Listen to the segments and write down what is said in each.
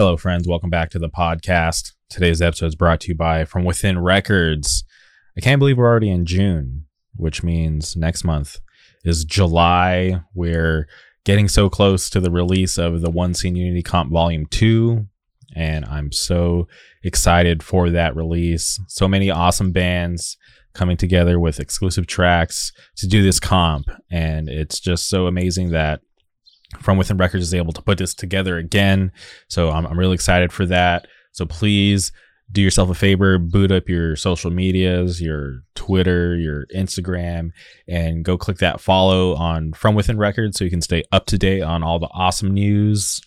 Hello, friends. Welcome back to the podcast. Today's episode is brought to you by From Within Records. I can't believe we're already in June, which means next month is July. We're getting so close to the release of the One Scene Unity Comp Volume 2, and I'm so excited for that release. So many awesome bands coming together with exclusive tracks to do this comp, and it's just so amazing that from Within Records is able to put this together again. So I'm, I'm really excited for that. So please do yourself a favor, boot up your social medias, your Twitter, your Instagram, and go click that follow on From Within Records so you can stay up to date on all the awesome news.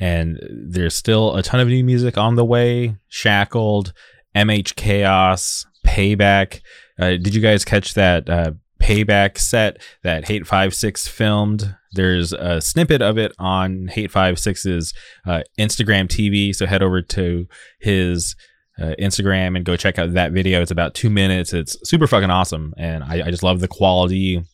And there's still a ton of new music on the way. Shackled, MH Chaos, Payback. Uh, did you guys catch that uh, Payback set that Hate5six filmed? There's a snippet of it on Hate5six's uh, Instagram TV. So head over to his uh, Instagram and go check out that video. It's about two minutes. It's super fucking awesome. And I, I just love the quality.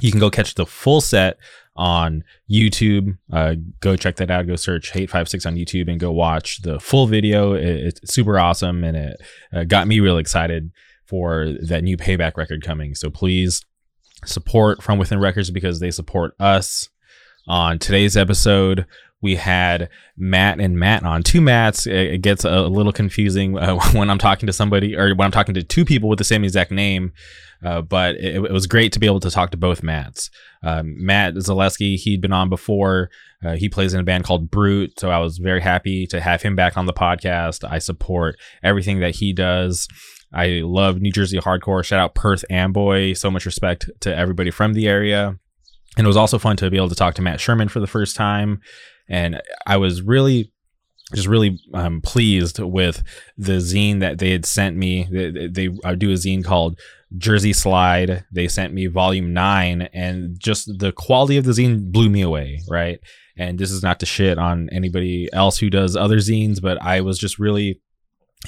You can go catch the full set on YouTube. Uh, go check that out. Go search Hate5six on YouTube and go watch the full video. It, it's super awesome and it uh, got me really excited for that new payback record coming. So please support from within records because they support us. On today's episode, we had Matt and Matt on two Matts. It, gets a, little confusing uh, when I'm talking to somebody or when I'm talking to two people with the same exact name. Uh, but it, it, was great to be able to talk to both Matts. Um, Matt Zaleski, he'd been on before. Uh, he plays in a band called Brute, so I was very happy to have him back on the podcast. I support everything that he does. I love New Jersey hardcore. Shout out Perth Amboy. So much respect to everybody from the area. And it was also fun to be able to talk to Matt Sherman for the first time. And I was really just really um, pleased with the zine that they had sent me. They, they I do a zine called Jersey Slide. They sent me volume nine, and just the quality of the zine blew me away, right? And this is not to shit on anybody else who does other zines, but I was just really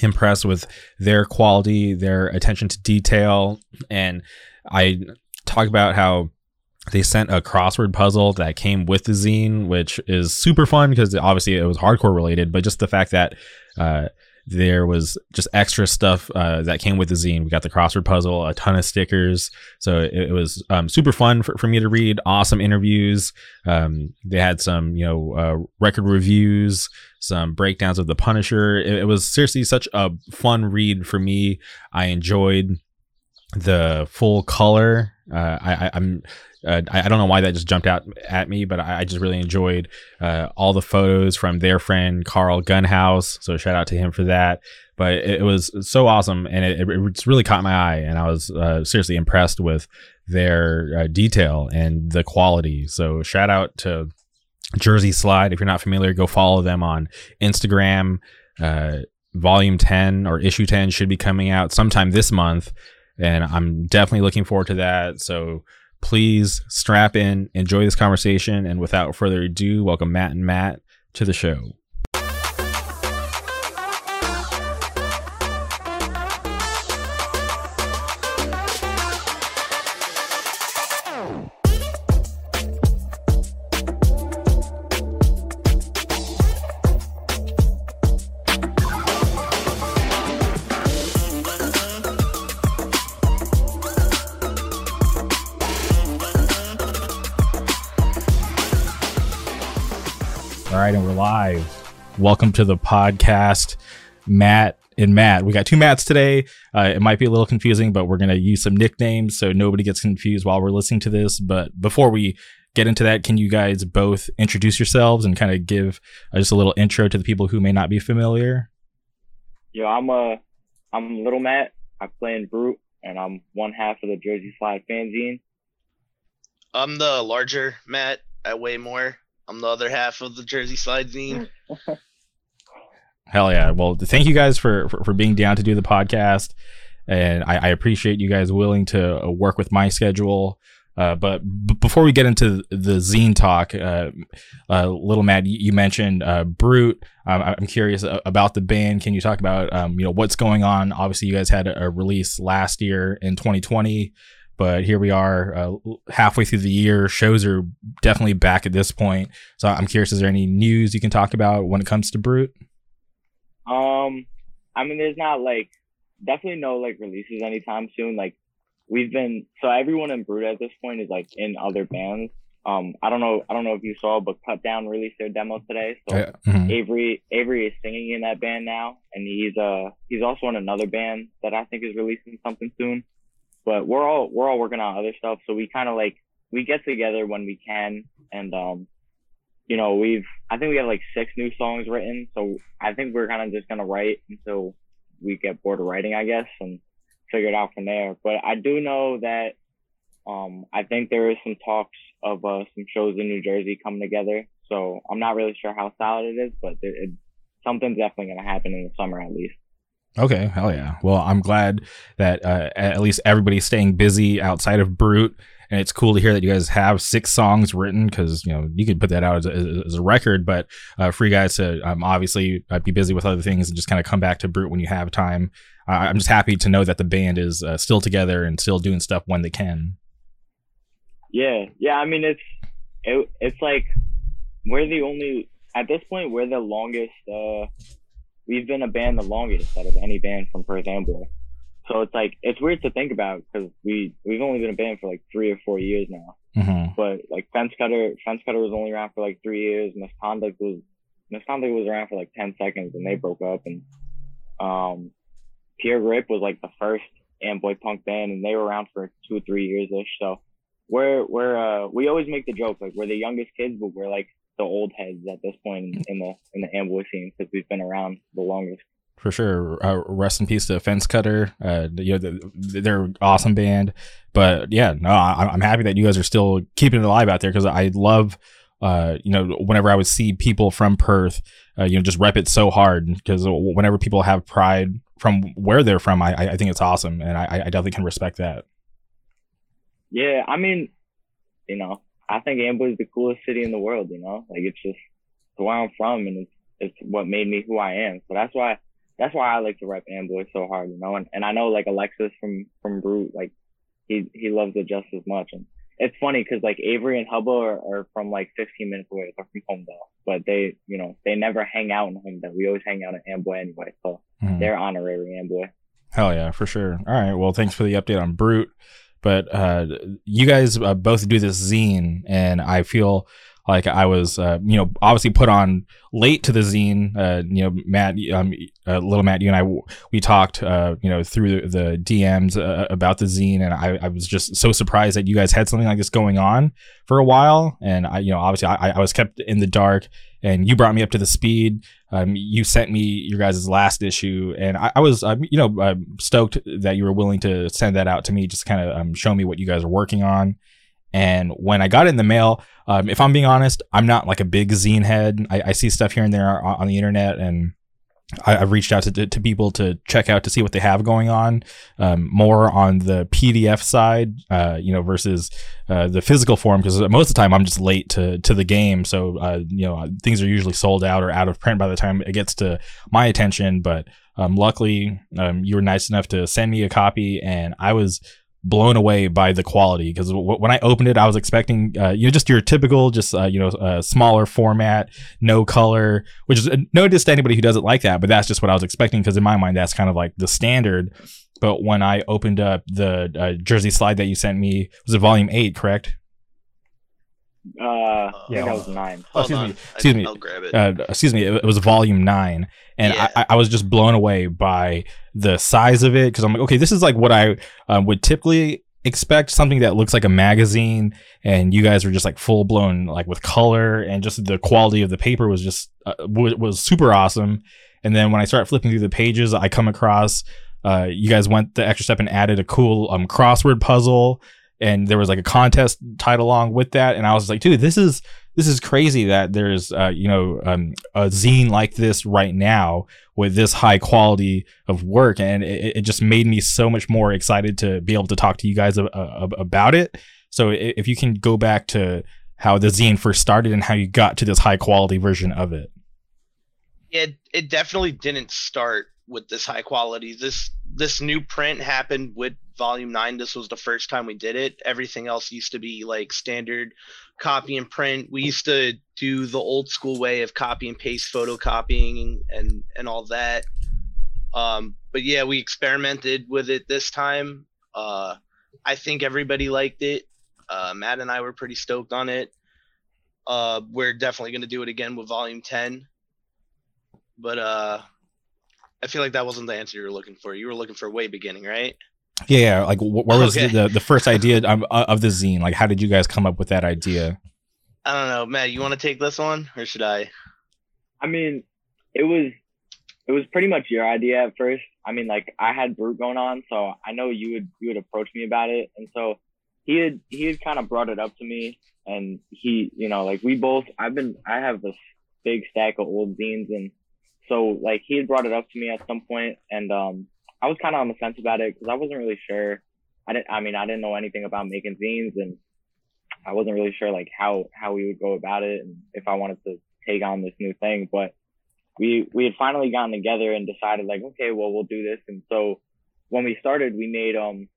impressed with their quality, their attention to detail, and I talk about how they sent a crossword puzzle that came with the zine, which is super fun because obviously it was hardcore related, but just the fact that uh, there was just extra stuff uh, that came with the zine. We got the crossword puzzle, a ton of stickers. So it, it was um, super fun for, for, me to read. Awesome interviews. Um, they had some, you know, uh, record reviews, some breakdowns of the Punisher. It, it was seriously such a fun read for me. I enjoyed the full color. Uh, I, am uh, I, I, don't know why that just jumped out at me, but I, I just really enjoyed uh, all the photos from their friend Carl Gunhouse. So shout out to him for that. But it, it was so awesome, and it, it, really caught my eye, and I was uh, seriously impressed with their uh, detail and the quality. So shout out to Jersey Slide. If you're not familiar, go follow them on Instagram. Uh, volume 10 or issue 10 should be coming out sometime this month and I'm definitely looking forward to that. So please strap in, enjoy this conversation, and without further ado, welcome Matt and Matt to the show. Welcome to the podcast, Matt and Matt. We got two Matts today. Uh, it might be a little confusing, but we're going to use some nicknames so nobody gets confused while we're listening to this. But before we get into that, can you guys both introduce yourselves and kind of give uh, just a little intro to the people who may not be familiar? Yo, I'm a, uh, I'm Little Matt. I play in Brute, and I'm one half of the Jersey Slide fanzine. I'm the larger Matt. I weigh more. I'm the other half of the Jersey Slide zine. Hell yeah! Well, thank you guys for, for, for being down to do the podcast, and I, I appreciate you guys willing to uh, work with my schedule. Uh, but b- before we get into the zine talk, uh, uh, little Matt, you, mentioned uh, Brute. Um, I'm curious about the band. Can you talk about um, you know what's going on? Obviously, you guys had a, a release last year in 2020 but here we are halfway through the year. Shows are definitely back at this point. So I'm curious, is there any news you can talk about when it comes to Brute? Um, I mean, there's not like definitely no like releases anytime soon. Like we've been so everyone in Brute at this point is like in other bands. Um, I don't know, I don't know if you saw, but Cut Down released their demo today. So Yeah. Mhm. Avery Avery is singing in that band now, and he's uh he's also in another band that I think is releasing something soon. But we're all we're all working on other stuff, so we kind of like we get together when we can, and um, you know we've I think we have like six new songs written, so I think we're kind of just gonna write until we get bored of writing, I guess, and figure it out from there. But I do know that um I think there is some talks of uh some shows in New Jersey coming together. So I'm not really sure how solid it is, but it, something's definitely gonna happen in the summer at least. Okay, hell yeah. Well, I'm glad that uh, at least everybody's staying busy outside of Brute, and it's cool to hear that you guys have six songs written because you know you could put that out as a, as a record, but uh, for you guys to um, obviously uh, be busy with other things and just kind of come back to Brute when you have time. Uh, I'm just happy to know that the band is uh, still together and still doing stuff when they can. Yeah, yeah. I mean, it's it, it's like we're the only at this point we're the longest. uh We've been a band the longest out of any band from Perth Amboy. So it's like it's weird to think about because we we've only been a band for like three or four years now. hmm But like Fence Cutter, Fence Cutter was only around for like three years. Misconduct was Misconduct was around for like ten seconds and they broke up. And um, Pure Grip was like the first Amboy punk band and they were around for two or three years ish. So we're we're uh we always make the joke like we're the youngest kids, but we're like the old heads at this point in the in the Amboy scene because we've been around the longest. For sure. Uh, rest in peace to Fence Cutter. Uh, you know, the, they're an awesome band. But yeah, no, I, I'm happy that you guys are still keeping it alive out there because I love, uh, you know, whenever I would see people from Perth, uh, you know, just rep it so hard because whenever people have pride from where they're from, I, I think it's awesome. And I, I definitely can respect that. Yeah, I mean, you know, I think Amboy is the coolest city in the world. You know, like it's just where I'm from, and it's it's what made me who I am. So that's why that's why I like to rep Amboy so hard. You know, and and I know like Alexis from from Brute, like he he loves it just as much. And it's funny because like Avery and Hubba are, are from like 15 minutes away. They're from Holmdel, but they you know they never hang out in Holmdel. We always hang out at Amboy anyway. So Mhm. they're honorary Amboy. Hell yeah, for sure. All right. Well, thanks for the update on Brute. But uh, you guys uh, both do this zine, and I feel like I was, uh, you know, obviously put on late to the zine. Uh, you know, Matt, um, uh, little Matt, you and I, we talked, uh, you know, through the, DMs uh, about the zine, and I, I was just so surprised that you guys had something like this going on for a while. And I, you know, obviously I, I was kept in the dark, and you brought me up to the speed. Um, you sent me your guys' last issue, and I, I was, um, you know, um, stoked that you were willing to send that out to me, just kind of um, show me what you guys are working on. And when I got it in the mail, um, if I'm being honest, I'm not like a big zine head. I, I see stuff here and there on, on the internet, and I, I've reached out to, to, to people to check out to see what they have going on, um, more on the PDF side, uh, you know, versus uh, the physical form. Because most of the time, I'm just late to to the game, so uh, you know, things are usually sold out or out of print by the time it gets to my attention. But um, luckily, um, you were nice enough to send me a copy, and I was blown away by the quality because w- when I opened it, I was expecting uh, you know just your typical, just uh, you know, uh, smaller format, no color, which is uh, no diss to anybody who doesn't like that, but that's just what I was expecting because in my mind that's kind of like the standard. But when I opened up the uh, Jersey slide that you sent me, was it volume eight, correct? Uh, I Yeah. think that was nine. Oh, excuse on. me. I- Excuse me. I'll grab it. uh, excuse me, it, it was volume nine, and Yeah. I, I was just blown away by the size of it because I'm like, okay, this is like what I um, would typically expect something that looks like a magazine, and you guys were just like full blown like with color and just the quality of the paper was just uh, w- was super awesome. And then when I start flipping through the pages, I come across uh, you guys went the extra step and added a cool um, crossword puzzle and there was like a contest tied along with that. And i was like dude this is this is crazy that there's uh, you know um, a zine like this right now with this high quality of work. And it, it just made me so much more excited to be able to talk to you guys a, a, about it. So if you can go back to how the zine first started and how you got to this high quality version of it. It it definitely didn't start with this high quality. This this new print happened with volume nine, this was the first time we did it. Everything else used to be like standard copy and print. We used to do the old school way of copy and paste photocopying and and, all that. Um, but yeah, we experimented with it this time. Uh, I think everybody liked it. Uh, Matt and I were pretty stoked on it. Uh, we're definitely going to do it again with volume 10. But uh, I feel like that wasn't the answer you were looking for. You were looking for a way beginning, right? Yeah, yeah. Like, wh- what was Okay. the the first idea of, of the zine? Like, how did you guys come up with that idea? I don't know, Matt. You want to take this one, or should I? I mean, it was it was pretty much your idea at first. I mean, like I had Brute going on, so I know you would you would approach me about it, and so he had he had kind of brought it up to me, and he you know like we both I've been I have this big stack of old zines, and so like he had brought it up to me at some point, and um I was kind of on the fence about it because I wasn't really sure. I didn't I mean I didn't know anything about making zines, and I wasn't really sure like how how we would go about it, and if I wanted to take on this new thing, but we we had finally gotten together and decided like okay well we'll do this. And so when we started we made um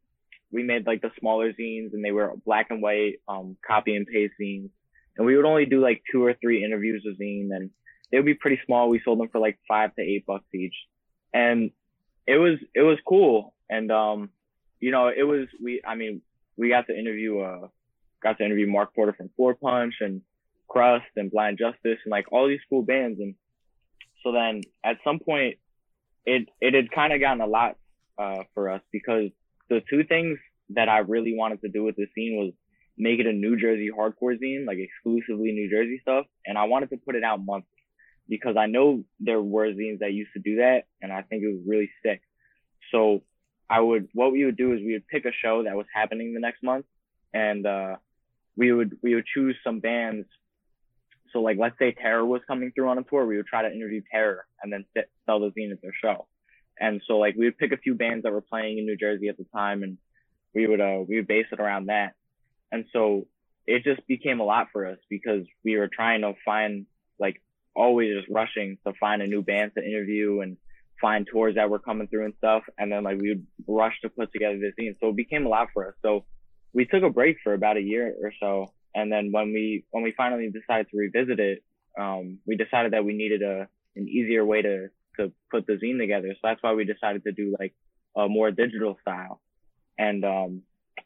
we made like the smaller zines and they were black and white um copy and paste zines. And we would only do like two or three interviews a zine and they would be pretty small. We sold them for like five to eight bucks each. And it was it was cool. And um you know it was we i mean we got to interview uh got to interview mark porter from four punch and crust and blind justice and like all these cool bands. And so then at some point it it had kind of gotten a lot uh, for us because the two things that I really wanted to do with the scene was make it a New Jersey hardcore zine, like exclusively New Jersey stuff, and I wanted to put it out monthly because I know there were zines that used to do that, and I think it was really sick. So I would what we would do is we would pick a show that was happening the next month, and uh, we would we would choose some bands so like, let's say Terror was coming through on a tour, we would try to interview Terror and then sit, sell the zine at their show. And so like, we would pick a few bands that were playing in New Jersey at the time, and we would uh we would base it around that. And so it just became a lot for us because we were trying to find like always just rushing to find a new band to interview and find tours that were coming through and stuff. And then like we would rush to put together this zine. So it became a lot for us. So we took a break for about a year or so and then when we when we finally decided to revisit it um, we decided that we needed a an easier way to to put the zine together so that's why we decided to do like a more digital style and um,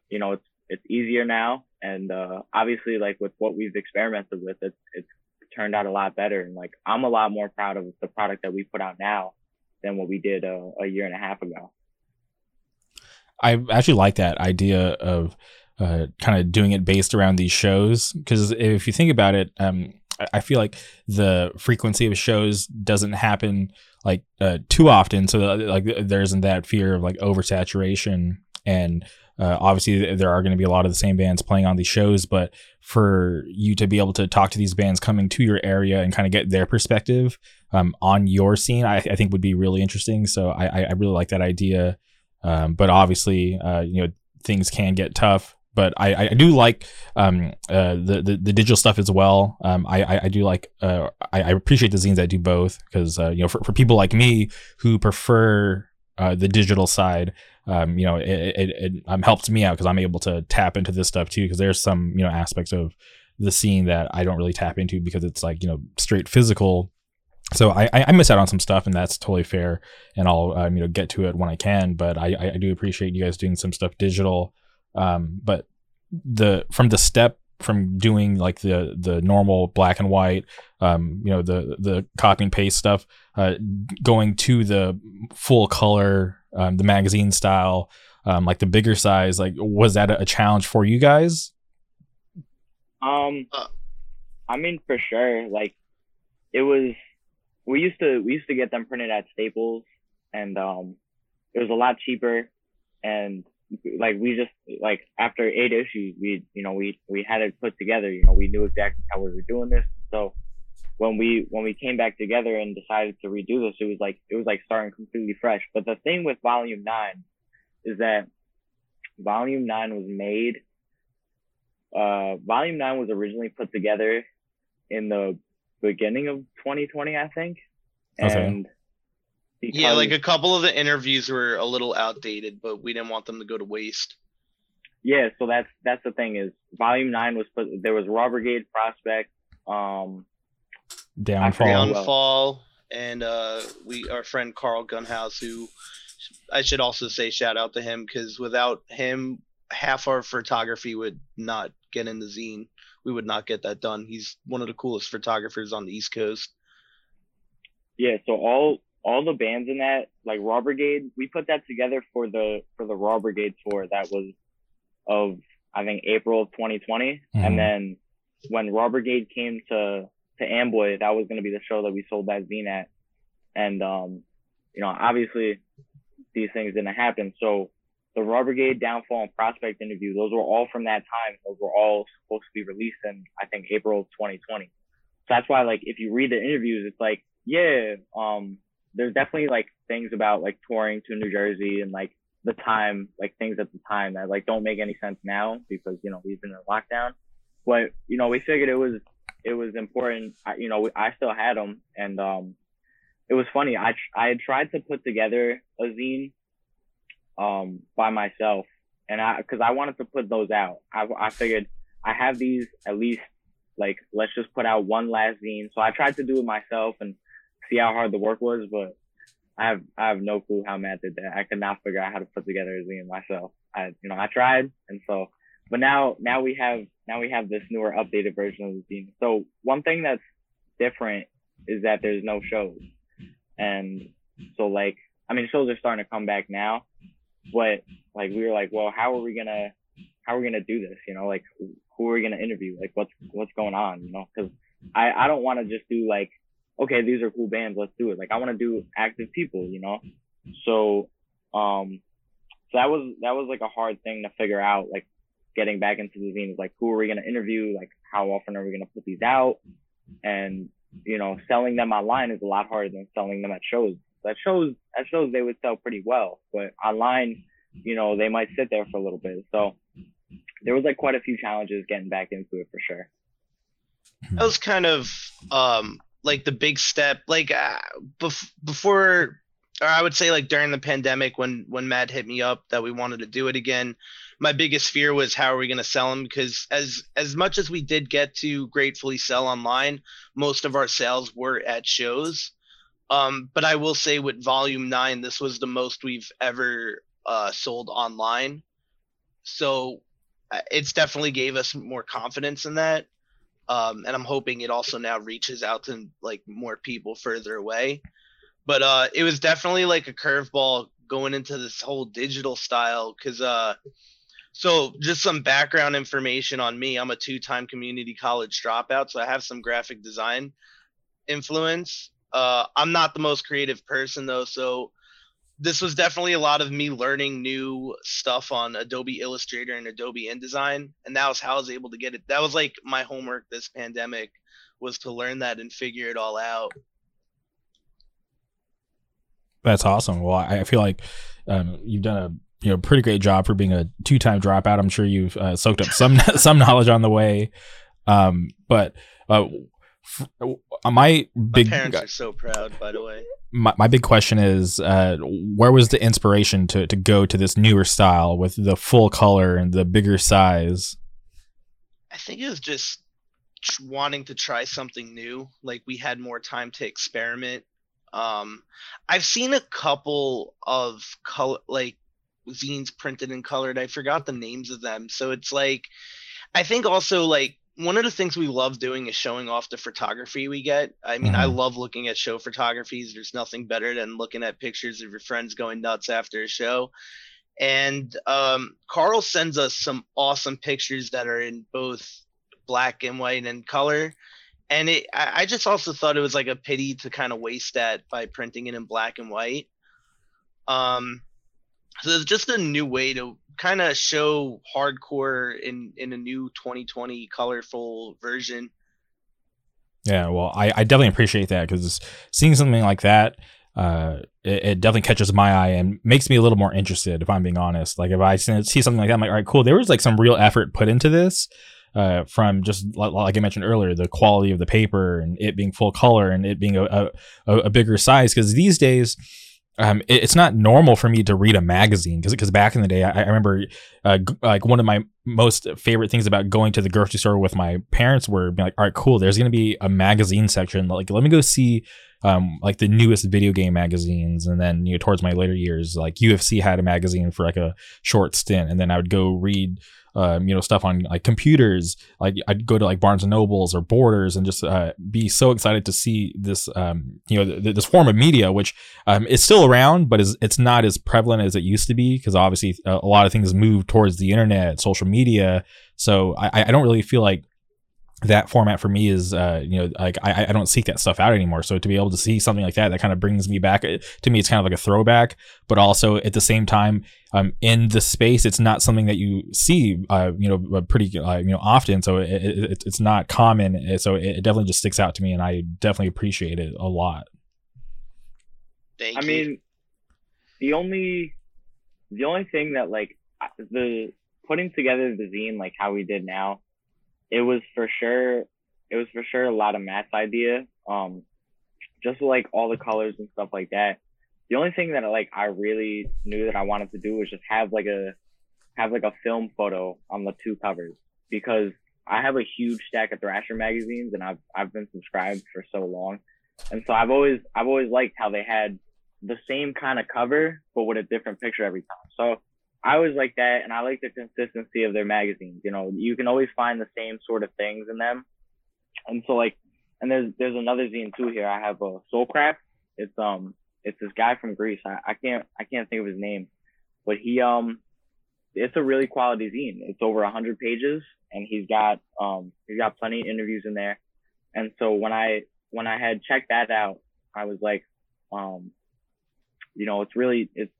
you know it's it's easier now and uh, obviously like with what we've experimented with it's it's turned out a lot better. And like i'm a lot more proud of the product that we put out now than what we did uh, a year and a half ago. I actually like that idea of uh, kind of doing it based around these shows. Because if you think about it, um, I- I feel like the frequency of shows doesn't happen like uh, too often, so like there isn't that fear of like oversaturation. And. Uh, obviously, there are going to be a lot of the same bands playing on these shows, but for you to be able to talk to these bands coming to your area and kind of get their perspective um, on your scene, I, I think would be really interesting. So I, I really like that idea. Um, but obviously, uh, you know, things can get tough. But I, I do like um, uh, the, the the digital stuff as well. Um, I, I I do like uh, I, I appreciate the zines that do both because uh, you know for, for people like me who prefer uh, the digital side, um, you know, it it, it um, helps me out because I'm able to tap into this stuff too. Because there's some you know aspects of the scene that I don't really tap into because it's like you know straight physical. So I, I miss out on some stuff, and that's totally fair. And I'll um, you know get to it when I can. But I I- I do appreciate you guys doing some stuff digital. Um, but the from the step from doing like the the normal black and white, um, you know the the copy and paste stuff, uh, going to the full color, um, the magazine style, um, like the bigger size. Like was that a, challenge for you guys? Um. I mean, for sure. Like, it was. We used to we used to get them printed at Staples, and um, it was a lot cheaper, and like we just like after eight issues, we you know we we had it put together. You know, we knew exactly how we were doing this. So when we when we came back together and decided to redo this, it was like it was like starting completely fresh. But the thing with Volume Nine is that Volume Nine was made uh, Volume 9 was originally put together in the beginning of 2020, I think. Okay. And yeah, like a couple of the interviews were a little outdated, but we didn't want them to go to waste. Yeah, so that's that's the thing is volume nine was put there was Raw Brigade prospect, um downfall, downfall, and uh we our friend Carl Gunhouse who I should also say shout out to him because without him, half our photography would not get in the zine. We would not get that done. He's one of the coolest photographers on the East Coast. Yeah, so all all the bands in that, like Raw Brigade, we put that together for the for the Raw Brigade tour that was of I think April of 2020, mm-hmm. and then when Raw Brigade came to to Amboy, that was going to be the show that we sold that zine at, and um, you know, obviously these things didn't happen, so the Raw Brigade downfall and prospect interview, those were all from that time. Those were all supposed to be released in I think April of 2020. So that's why like if you read the interviews, it's like yeah, um, there's definitely like things about like touring to New Jersey and like the time, like things at the time that like don't make any sense now because you know we've been in lockdown. But you know we figured it was it was important. I, you know I still had them, and um, it was funny. I I had tried to put together a zine um by myself, and I because I wanted to put those out. I I figured I have these at least like let's just put out one last zine. So I tried to do it myself and see how hard the work was, but I have I have no clue how Matt did that. I could not figure out how to put together a zine myself. I you know I tried, and so but now now we have now we have this newer updated version of the zine. So one thing that's different is that there's no shows, and so like I mean shows are starting to come back now, but like we were like, well, how are we gonna how are we gonna do this? You know, like who are we gonna interview? Like what's what's going on? You know, because I I don't want to just do like okay, these are cool bands, let's do it. Like I want to do active people, you know. So, um, so that was that was like a hard thing to figure out. Like getting back into the zine is like, who are we gonna interview? Like how often are we gonna put these out? And you know, selling them online is a lot harder than selling them at shows. At shows, at shows they would sell pretty well, but online, you know, they might sit there for a little bit. So there was like quite a few challenges getting back into it for sure. That was kind of um like the big step like uh, bef- before or I would say like during the pandemic when when Matt hit me up that we wanted to do it again, my biggest fear was how are we going to sell them because as as much as we did get to gratefully sell online, most of our sales were at shows. Um, but I will say with volume 9 this was the most we've ever uh, sold online. So uh, it's definitely gave us more confidence in that um, and I'm hoping it also now reaches out to like more people further away. But uh, it was definitely like a curveball going into this whole digital style because uh, so just some background information on me. I'm a two-time community college dropout, so I have some graphic design influence. Uh, I'm not the most creative person though, so this was definitely a lot of me learning new stuff on Adobe Illustrator and Adobe InDesign, and that was how I was able to get it. That was like my homework this pandemic was to learn that and figure it all out. That's awesome. Well, I feel like um, you've done a you know pretty great job for being a two time dropout. I'm sure you've uh, soaked up some some knowledge on the way. Um, but uh, uh, my big my parents are so proud by the way my, my big question is uh, where was the inspiration to, to go to this newer style with the full color and the bigger size i think it was just wanting to try something new like we had more time to experiment um i've seen a couple of color like zines printed and colored i forgot the names of them so it's like i think also like one of the things we love doing is showing off the photography we get. I mean, mm-hmm. I love looking at show photographies. There's nothing better than looking at pictures of your friends going nuts after a show. And um, Carl sends us some awesome pictures that are in both black and white and color. And it, I, I just also thought it was like a pity to kind of waste that by printing it in black and white. Um, so it's just a new way to kind of show hardcore in in a new 2020 colorful version. Yeah, well, I, I definitely appreciate that because seeing something like that, uh, it, it, definitely catches my eye and makes me a little more interested. If I'm being honest, like if I see something like that, I'm like, all right, cool. There was like some real effort put into this, uh, from just like I mentioned earlier, the quality of the paper and it being full color and it being a a, a bigger size. Because these days, um, it, it's not normal for me to read a magazine because because back in the day, I, I remember uh, g- like one of my most favorite things about going to the grocery store with my parents were like, all right, cool. There's gonna be a magazine section. Like, let me go see um, like the newest video game magazines, and then you know towards my later years, like UFC had a magazine for like a short stint, and then I would go read um, you know stuff on like computers. Like i'd go to like barnes and nobles or borders and just uh, be so excited to see this um, you know th- this form of media which um, is still around but is it's not as prevalent as it used to be because obviously uh, a lot of things move towards the internet social media. So i, I don't really feel like that format for me is uh you know like I, I don't seek that stuff out anymore. So to be able to see something like that that kind of brings me back to me it's kind of like a throwback. But also at the same time um in the space it's not something that you see uh you know pretty uh, you know often. So it, it, it's not common. So it definitely just sticks out to me and I definitely appreciate it a lot. Thank I you. mean, the only the only thing that like the putting together the zine like how we did now, it was for sure it was for sure a lot of Matt's idea. Um, just like all the colors and stuff like that. The only thing that like I really knew that I wanted to do was just have like a have like a film photo on the two covers because I have a huge stack of Thrasher magazines and I've I've been subscribed for so long. And so I've always I've always liked how they had the same kind of cover but with a different picture every time. So I was like that and I like the consistency of their magazines. You know, you can always find the same sort of things in them. And so like and there's there's another zine too here. I have a Soulcraft. It's um it's this guy from Greece. I, I can't I can't think of his name. But he um it's a really quality zine. It's over a hundred pages and he's got um he's got plenty of interviews in there. And so when I when I had checked that out, I was like, um, you know, it's really it's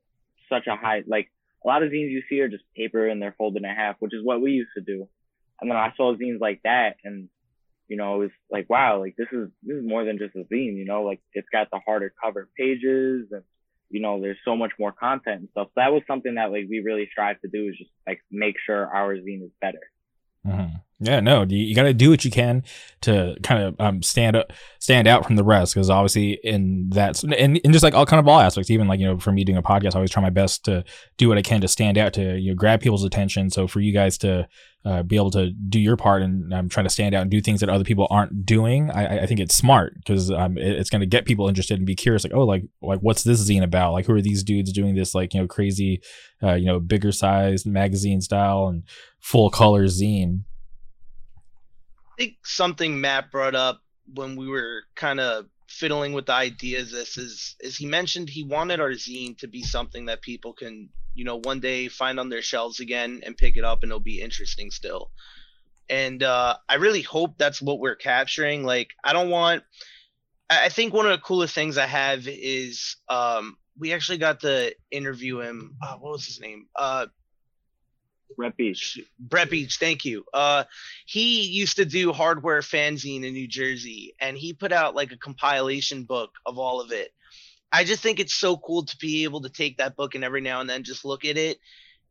such a high like a lot of zines you see are just paper and they're folded in half, which is what we used to do. And then I saw zines like that and you know, it was like, wow, like this is this is more than just a zine, you know, like it's got the harder cover pages and you know, there's so much more content and stuff. So that was something that like we really strive to do is just like make sure our zine is better. Mm-hmm. Yeah, no, you, you got to do what you can to kind of um, stand up, stand out from the rest. Because obviously, in that, and, and just like all kind of all aspects, even like you know, for me doing a podcast, I always try my best to do what I can to stand out, to you know, grab people's attention. So for you guys to uh, be able to do your part and I'm um, trying to stand out and do things that other people aren't doing, I, I think it's smart because um, it, it's going to get people interested and be curious. Like, oh, like like what's this zine about? Like, who are these dudes doing this? Like, you know, crazy, uh, you know, bigger sized magazine style and full color zine. I think something Matt brought up when we were kind of fiddling with the ideas this is is he mentioned he wanted our zine to be something that people can you know one day find on their shelves again and pick it up and it'll be interesting still. And uh, i really hope that's what we're capturing. Like i don't want i I think one of the coolest things i have is um, we actually got to interview him. Uh, what was his name? Uh, Brett Beach. Brett Beach, thank you. Uh, he used to do hardware fanzine in New Jersey, and he put out like a compilation book of all of it. I just think it's so cool to be able to take that book and every now and then just look at it,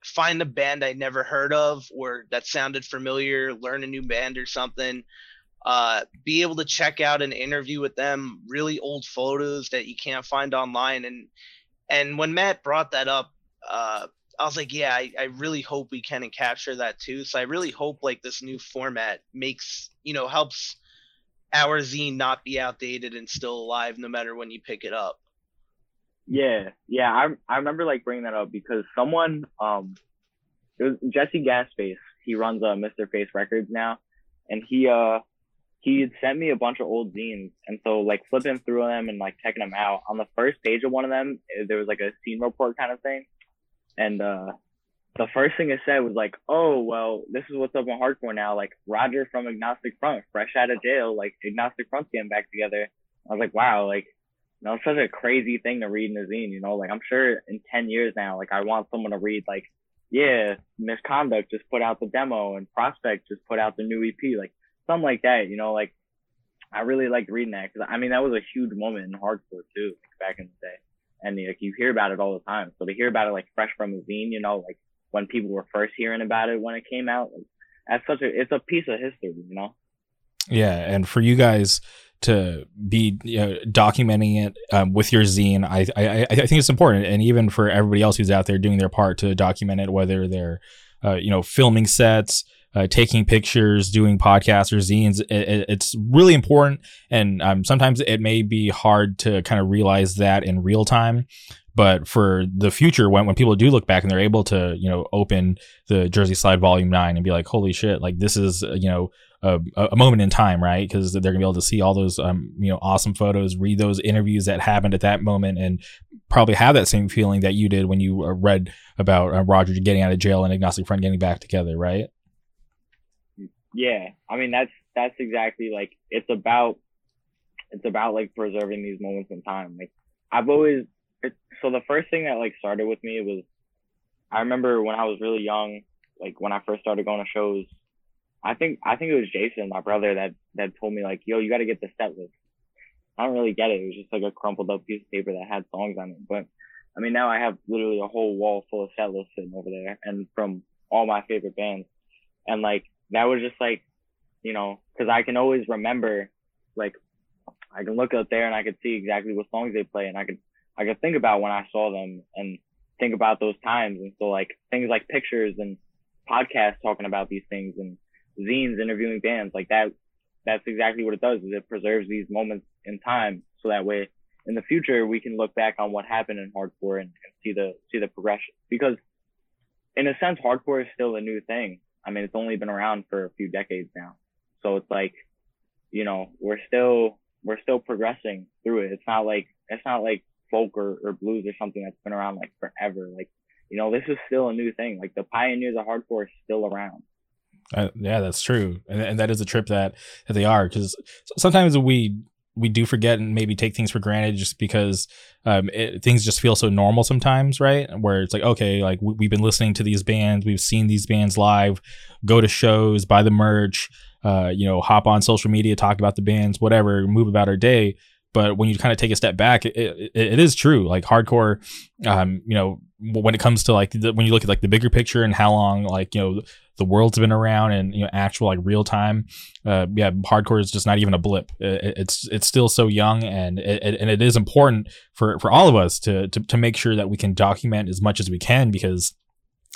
find a band I never heard of or that sounded familiar, learn a new band or something. Uh, be able to check out an interview with them, really old photos that you can't find online, and and when Matt brought that up, uh, I was like, yeah, I, I really hope we can capture that too. So I really hope like this new format makes, you know, helps our zine not be outdated and still alive no matter when you pick it up. Yeah, yeah, I I remember like bringing that up because someone um, it was Jesse Gasface. He runs uh Mr. Face Records now, and he uh he had sent me a bunch of old zines, and so like flipping through them and like checking them out. On the first page of one of them, eh, there was like a scene report kind of thing, and uh the first thing it said was like, oh well, this is what's up in hardcore now. Like Roger from Agnostic Front, fresh out of jail, like Agnostic Front's getting back together. I was like, wow, like you know, it's such a crazy thing to read in a zine, you know, like I'm sure in 10 years now, like I want someone to read like, yeah, Misconduct just put out the demo and Prospect just put out the new EP, like something like that, you know, like I really liked reading that because I mean, that was a huge moment in hardcore too, back in the day. And like you hear about it all the time. So to hear about it like fresh from a zine, you know, like when people were first hearing about it when it came out, like, that's such a, it's a piece of history, you know? Yeah, and for you guys to be you know, documenting it um, with your zine. I, I I think it's important, and even for everybody else who's out there doing their part to document it, whether they're uh, you know filming sets. Uh, taking pictures, doing podcasts or zines, it, it's really important. And um, sometimes it may be hard to kind of realize that in real time. But for the future when, when people do look back and they're able to you know open the jersey slide volume 9 and be like holy shit like this is you know a, a moment in time right? Because they're gonna be able to see all those um, you know awesome photos read those interviews that happened at that moment and probably have that same feeling that you did when you uh, read about uh, roger getting out of jail and agnostic front getting back together right yeah i mean that's that's exactly like it's about it's about like preserving these moments in time like i've always it, so the first thing that like started with me was I remember when I was really young, like when I first started going to shows, I think I think it was Jason, my brother, that that told me like, yo, you got to get the set list. I don't really get it. It was just like a crumpled up piece of paper that had songs on it. But I mean, now I have literally a whole wall full of set lists sitting over there, and from all my favorite bands, and like that was just like, you know, because I can always remember, like, I can look out there and I could see exactly what songs they play, and I could I could think about when I saw them and think about those times. And so like things like pictures and podcasts talking about these things and zines interviewing bands like that. That's exactly what it does is it preserves these moments in time. So that way in the future, we can look back on what happened in hardcore and, and see the, see the progression because in a sense, hardcore is still a new thing. I mean, it's only been around for a few decades now. So it's like, you know, we're still, we're still progressing through it. It's not like, it's not like folk or, or blues or something that's been around like forever. Like, you know, this is still a new thing. Like the pioneers of hardcore is still around. Uh, yeah, that's true, and, and that is a trip that that they are because sometimes we we do forget and maybe take things for granted just because um, it, things just feel so normal sometimes, right? Where it's like, okay, like we, have been listening to these bands, we've seen these bands live, go to shows, buy the merch, uh, you know, hop on social media, talk about the bands, whatever, move about our day but when you kind of take a step back it, it, it is true like hardcore um you know when it comes to like the, when you look at like the bigger picture and how long like you know the world's been around and you know actual like real time uh yeah hardcore is just not even a blip. It, it's it's still so young and it, and it is important for for all of us to, to to make sure that we can document as much as we can because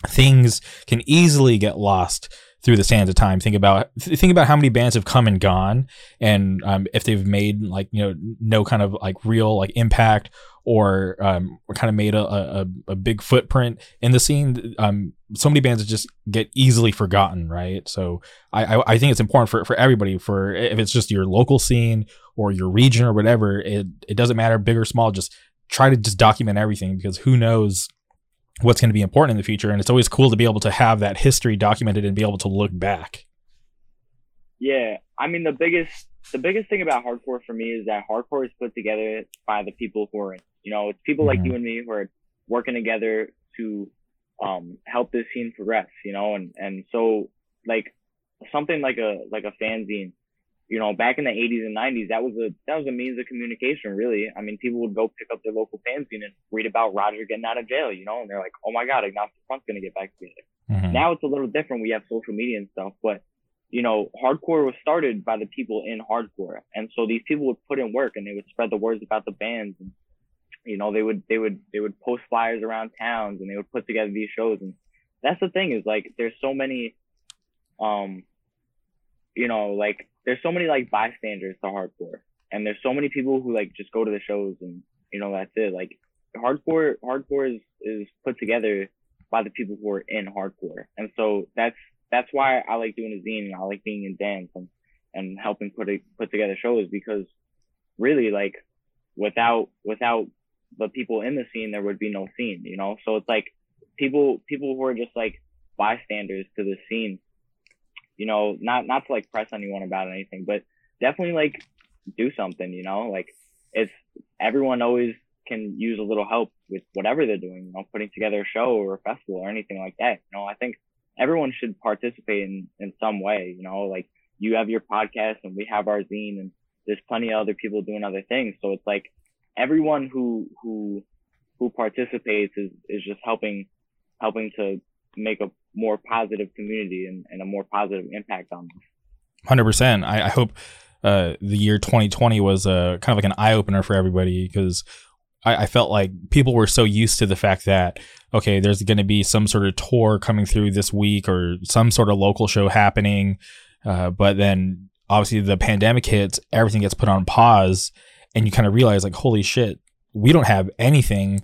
things can easily get lost through the sands of time. Think about think about how many bands have come and gone, and um, if they've made like you know no kind of like real like impact or um, kind of made a, a, a big footprint in the scene. Um, so many bands just get easily forgotten, right? So I, I, I think it's important for for everybody for if it's just your local scene or your region or whatever. It it doesn't matter big or small. Just try to just document everything because who knows what's going to be important in the future. And it's always cool to be able to have that history documented and be able to look back. Yeah. I mean, the biggest, the biggest thing about hardcore for me is that hardcore is put together by the people who are in, you know, it's people mm-hmm. like you and me who are working together to, um, help this scene progress, you know, and, and so like something like a, like a fanzine you know, back in the 80s and 90s, that was a that was a means of communication, really. I mean, people would go pick up their local fanzine and read about Roger getting out of jail, you know, and they're like, "Oh my God, Agnostic Front's gonna get back together." Mm-hmm. Now it's a little different. We have social media and stuff, but you know, hardcore was started by the people in hardcore, and so these people would put in work and they would spread the words about the bands, and you know, they would they would they would post flyers around towns and they would put together these shows, and that's the thing is like there's so many, um, you know, like there's so many like bystanders to hardcore, and there's so many people who like just go to the shows and you know that's it. Like hardcore, hardcore is is put together by the people who are in hardcore, and so that's that's why I like doing a zine and I like being in dance and and helping put put together shows because really like without without the people in the scene there would be no scene you know so it's like people people who are just like bystanders to the scene you know, not not to like press anyone about anything, but definitely like do something, you know, like it's everyone always can use a little help with whatever they're doing, you know, putting together a show or a festival or anything like that. You know, I think everyone should participate in, in some way, you know, like you have your podcast and we have our zine and there's plenty of other people doing other things. So it's like everyone who, who, who participates is, is just helping, helping to make a more positive community and, and a more positive impact on them. Hundred percent. I, I hope uh, the year 2020 was a kind of like an eye opener for everybody because I, I, felt like people were so used to the fact that okay, there's going to be some sort of tour coming through this week or some sort of local show happening, uh, but then obviously the pandemic hits, everything gets put on pause, and you kind of realize like, holy shit, we don't have anything.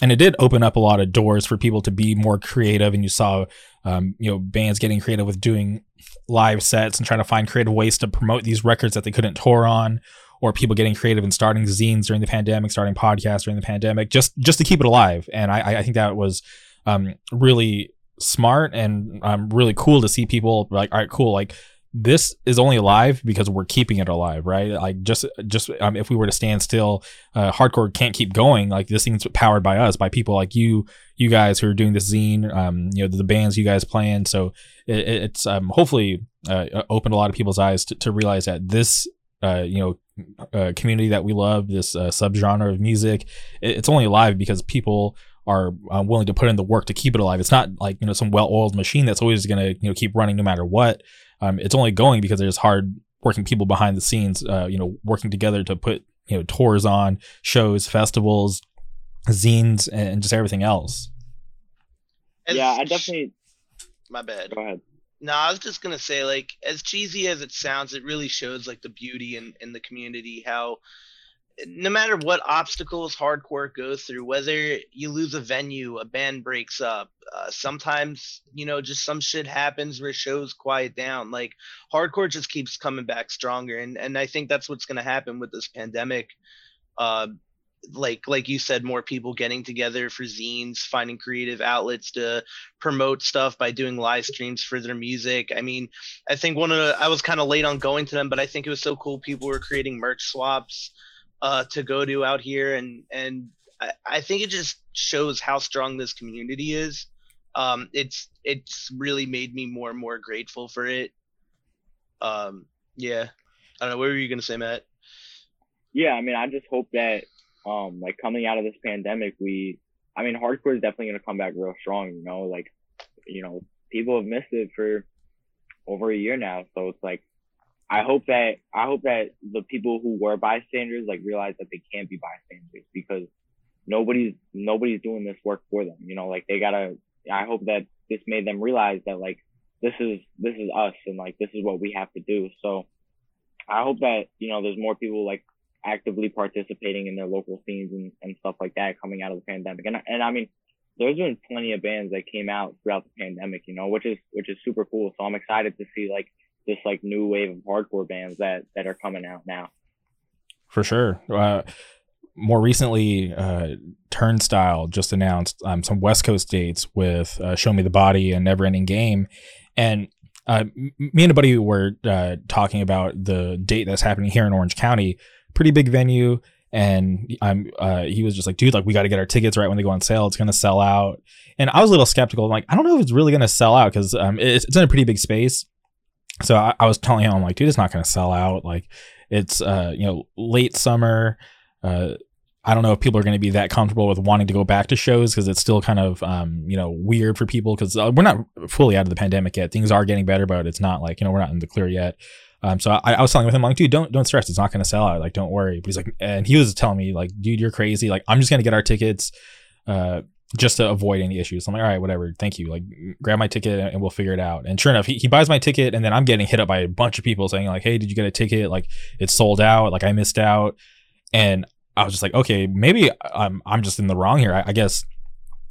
And it did open up a lot of doors for people to be more creative, and you saw, um, you know, bands getting creative with doing live sets and trying to find creative ways to promote these records that they couldn't tour on or people getting creative and starting zines during the pandemic, starting podcasts during the pandemic, just just to keep it alive. And I, I think that was um, really smart and um, really cool to see people like, all right, cool, like this is only alive because we're keeping it alive, right? Like just just um, if we were to stand still, uh, hardcore can't keep going. Like this thing's powered by us, by people like you, you guys who are doing this zine, um, you know, the, bands you guys playing. So it, it's um, hopefully uh, opened a lot of people's eyes to, to realize that this, uh, you know, uh, community that we love, this uh, subgenre of music, it, it's only alive because people are uh, willing to put in the work to keep it alive. It's not like you know some well-oiled machine that's always going to you know keep running no matter what. Um, it's only going because there's hard working people behind the scenes, uh, you know, working together to put you know tours on, shows, festivals, zines, and just everything else. yeah, I definitely. My bad. Go ahead. No, I was just gonna say, like, as cheesy as it sounds, it really shows like the beauty in in the community. How no matter what obstacles hardcore goes through, whether you lose a venue, a band breaks up, uh, sometimes you know just some shit happens where shows quiet down. Like hardcore just keeps coming back stronger, and and I think that's what's gonna happen with this pandemic. Uh, like like you said more people getting together for zines finding creative outlets to promote stuff by doing live streams for their music i mean i think one of the, i was kind of late on going to them but i think it was so cool people were creating merch swaps uh, to go to out here, and and I, I think it just shows how strong this community is. Um, it's it's really made me more and more grateful for it. Um, yeah, I don't know. What were you gonna say, Matt? Yeah, I mean, I just hope that um, like coming out of this pandemic, we, I mean, hardcore is definitely gonna come back real strong. You know, like, you know, people have missed it for over a year now, so it's like I hope that I hope that the people who were bystanders like realize that they can't be bystanders because nobody's nobody's doing this work for them. You know, like they gotta. I hope that this made them realize that like this is this is us and like this is what we have to do. So I hope that you know there's more people like actively participating in their local scenes and, and stuff like that coming out of the pandemic. And and I mean, there's been plenty of bands that came out throughout the pandemic, you know, which is which is super cool. So I'm excited to see like this like new wave of hardcore bands that that are coming out now. For sure. Uh, more recently, uh, Turnstile just announced um, some West Coast dates with uh, Show Me the Body and Never Ending Game, and uh, me and a buddy were uh, talking about the date that's happening here in Orange County. Pretty big venue, and I'm uh, he was just like, dude, like we got to get our tickets right when they go on sale. It's gonna sell out. And I was a little skeptical. I'm like, I don't know if it's really gonna sell out because um, it's, it's in a pretty big space so I, I was telling him, I'm like, dude, it's not going to sell out. Like, it's uh, you know, late summer. Uh, I don't know if people are going to be that comfortable with wanting to go back to shows because it's still kind of um, you know weird for people because uh, we're not fully out of the pandemic yet. Things are getting better, but it's not like you know we're not in the clear yet. Um, so I, I was telling with him like, dude, don't don't stress. It's not going to sell out. Like, don't worry. But he's like, and he was telling me like, dude, you're crazy. Like, I'm just going to get our tickets. Uh, just to avoid any issues. I'm like, all right, whatever. Thank you. Like, grab my ticket and we'll figure it out. And sure enough, he, he buys my ticket, and then I'm getting hit up by a bunch of people saying like, hey, did you get a ticket? Like, it's sold out. Like, I missed out. And I was just like, okay, maybe I'm I'm just in the wrong here. I, I guess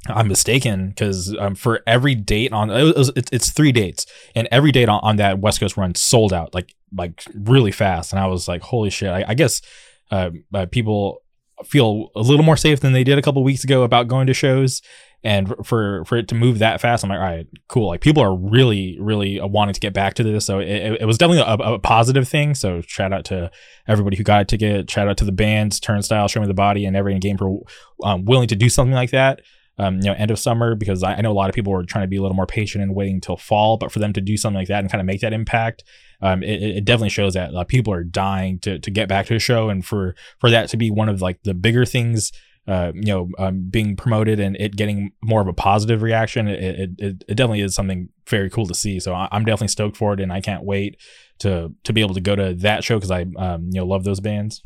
I'm mistaken because um, for every date on it was, it's, it's three dates, and every date on, on that West Coast run sold out like like really fast. And I was like, holy shit! I, I guess uh, uh, people feel a little more safe than they did a couple weeks ago about going to shows. And for for it to move that fast i'm like all right cool. Like people are really really uh, wanting to get back to this. So it, it was definitely a, a, positive thing. So shout out to everybody who got a ticket. Shout out to the bands turnstile show me the body and every game for um, willing to do something like that um, you know, end of summer. Because I, I, know a lot of people were trying to be a little more patient and waiting until fall. But for them to do something like that and kind of make that impact, um, it, it, definitely shows that uh, people are dying to to get back to the show, and for for that to be one of like the bigger things. Uh, you know, um, being promoted and it getting more of a positive reaction, it, it, it, definitely is something very cool to see. So I'm definitely stoked for it, and I can't wait to to be able to go to that show because I um, you know love those bands?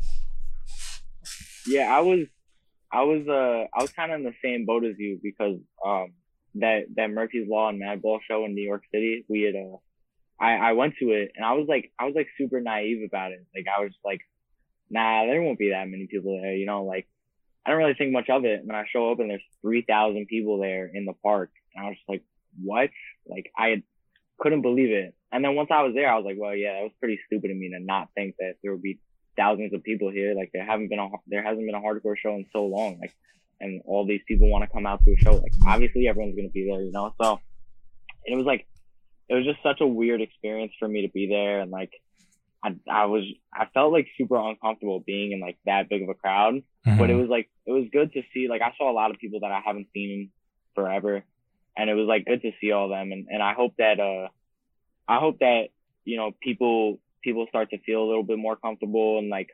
Yeah, I was I was uh I was kind of in the same boat as you because um that that Murphy's Law and Madball show in New York City we had uh I I went to it and I was like I was like super naive about it like I was like nah there won't be that many people there you know like I don't really think much of it and then I show up and there's three thousand people there in the park and I was just like what like I couldn't believe it and then once I was there I was like well yeah it was pretty stupid of me to not think that there would be thousands of people here. Like there haven't been a there hasn't been a hardcore show in so long. Like and all these people want to come out to a show. Like obviously everyone's gonna be there, you know. So it was like it was just such a weird experience for me to be there and like I I was I felt like super uncomfortable being in like that big of a crowd. Mm-hmm. But it was like it was good to see like I saw a lot of people that I haven't seen forever. And it was like good to see all them and, and I hope that uh I hope that, you know, people people start to feel a little bit more comfortable and like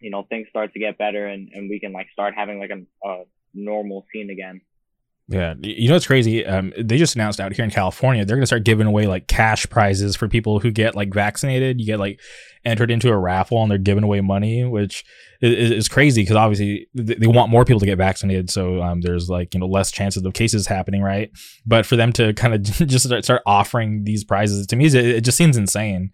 you know things start to get better and, and we can like start having like a, a normal scene again yeah, you know it's crazy. Um, they just announced out here in California they're gonna start giving away like cash prizes for people who get like vaccinated. You get like entered into a raffle and they're giving away money, which is, is crazy because obviously they want more people to get vaccinated, so um, there's like you know less chances of cases happening, right? But for them to kind of just start, start offering these prizes to me, it, it just seems insane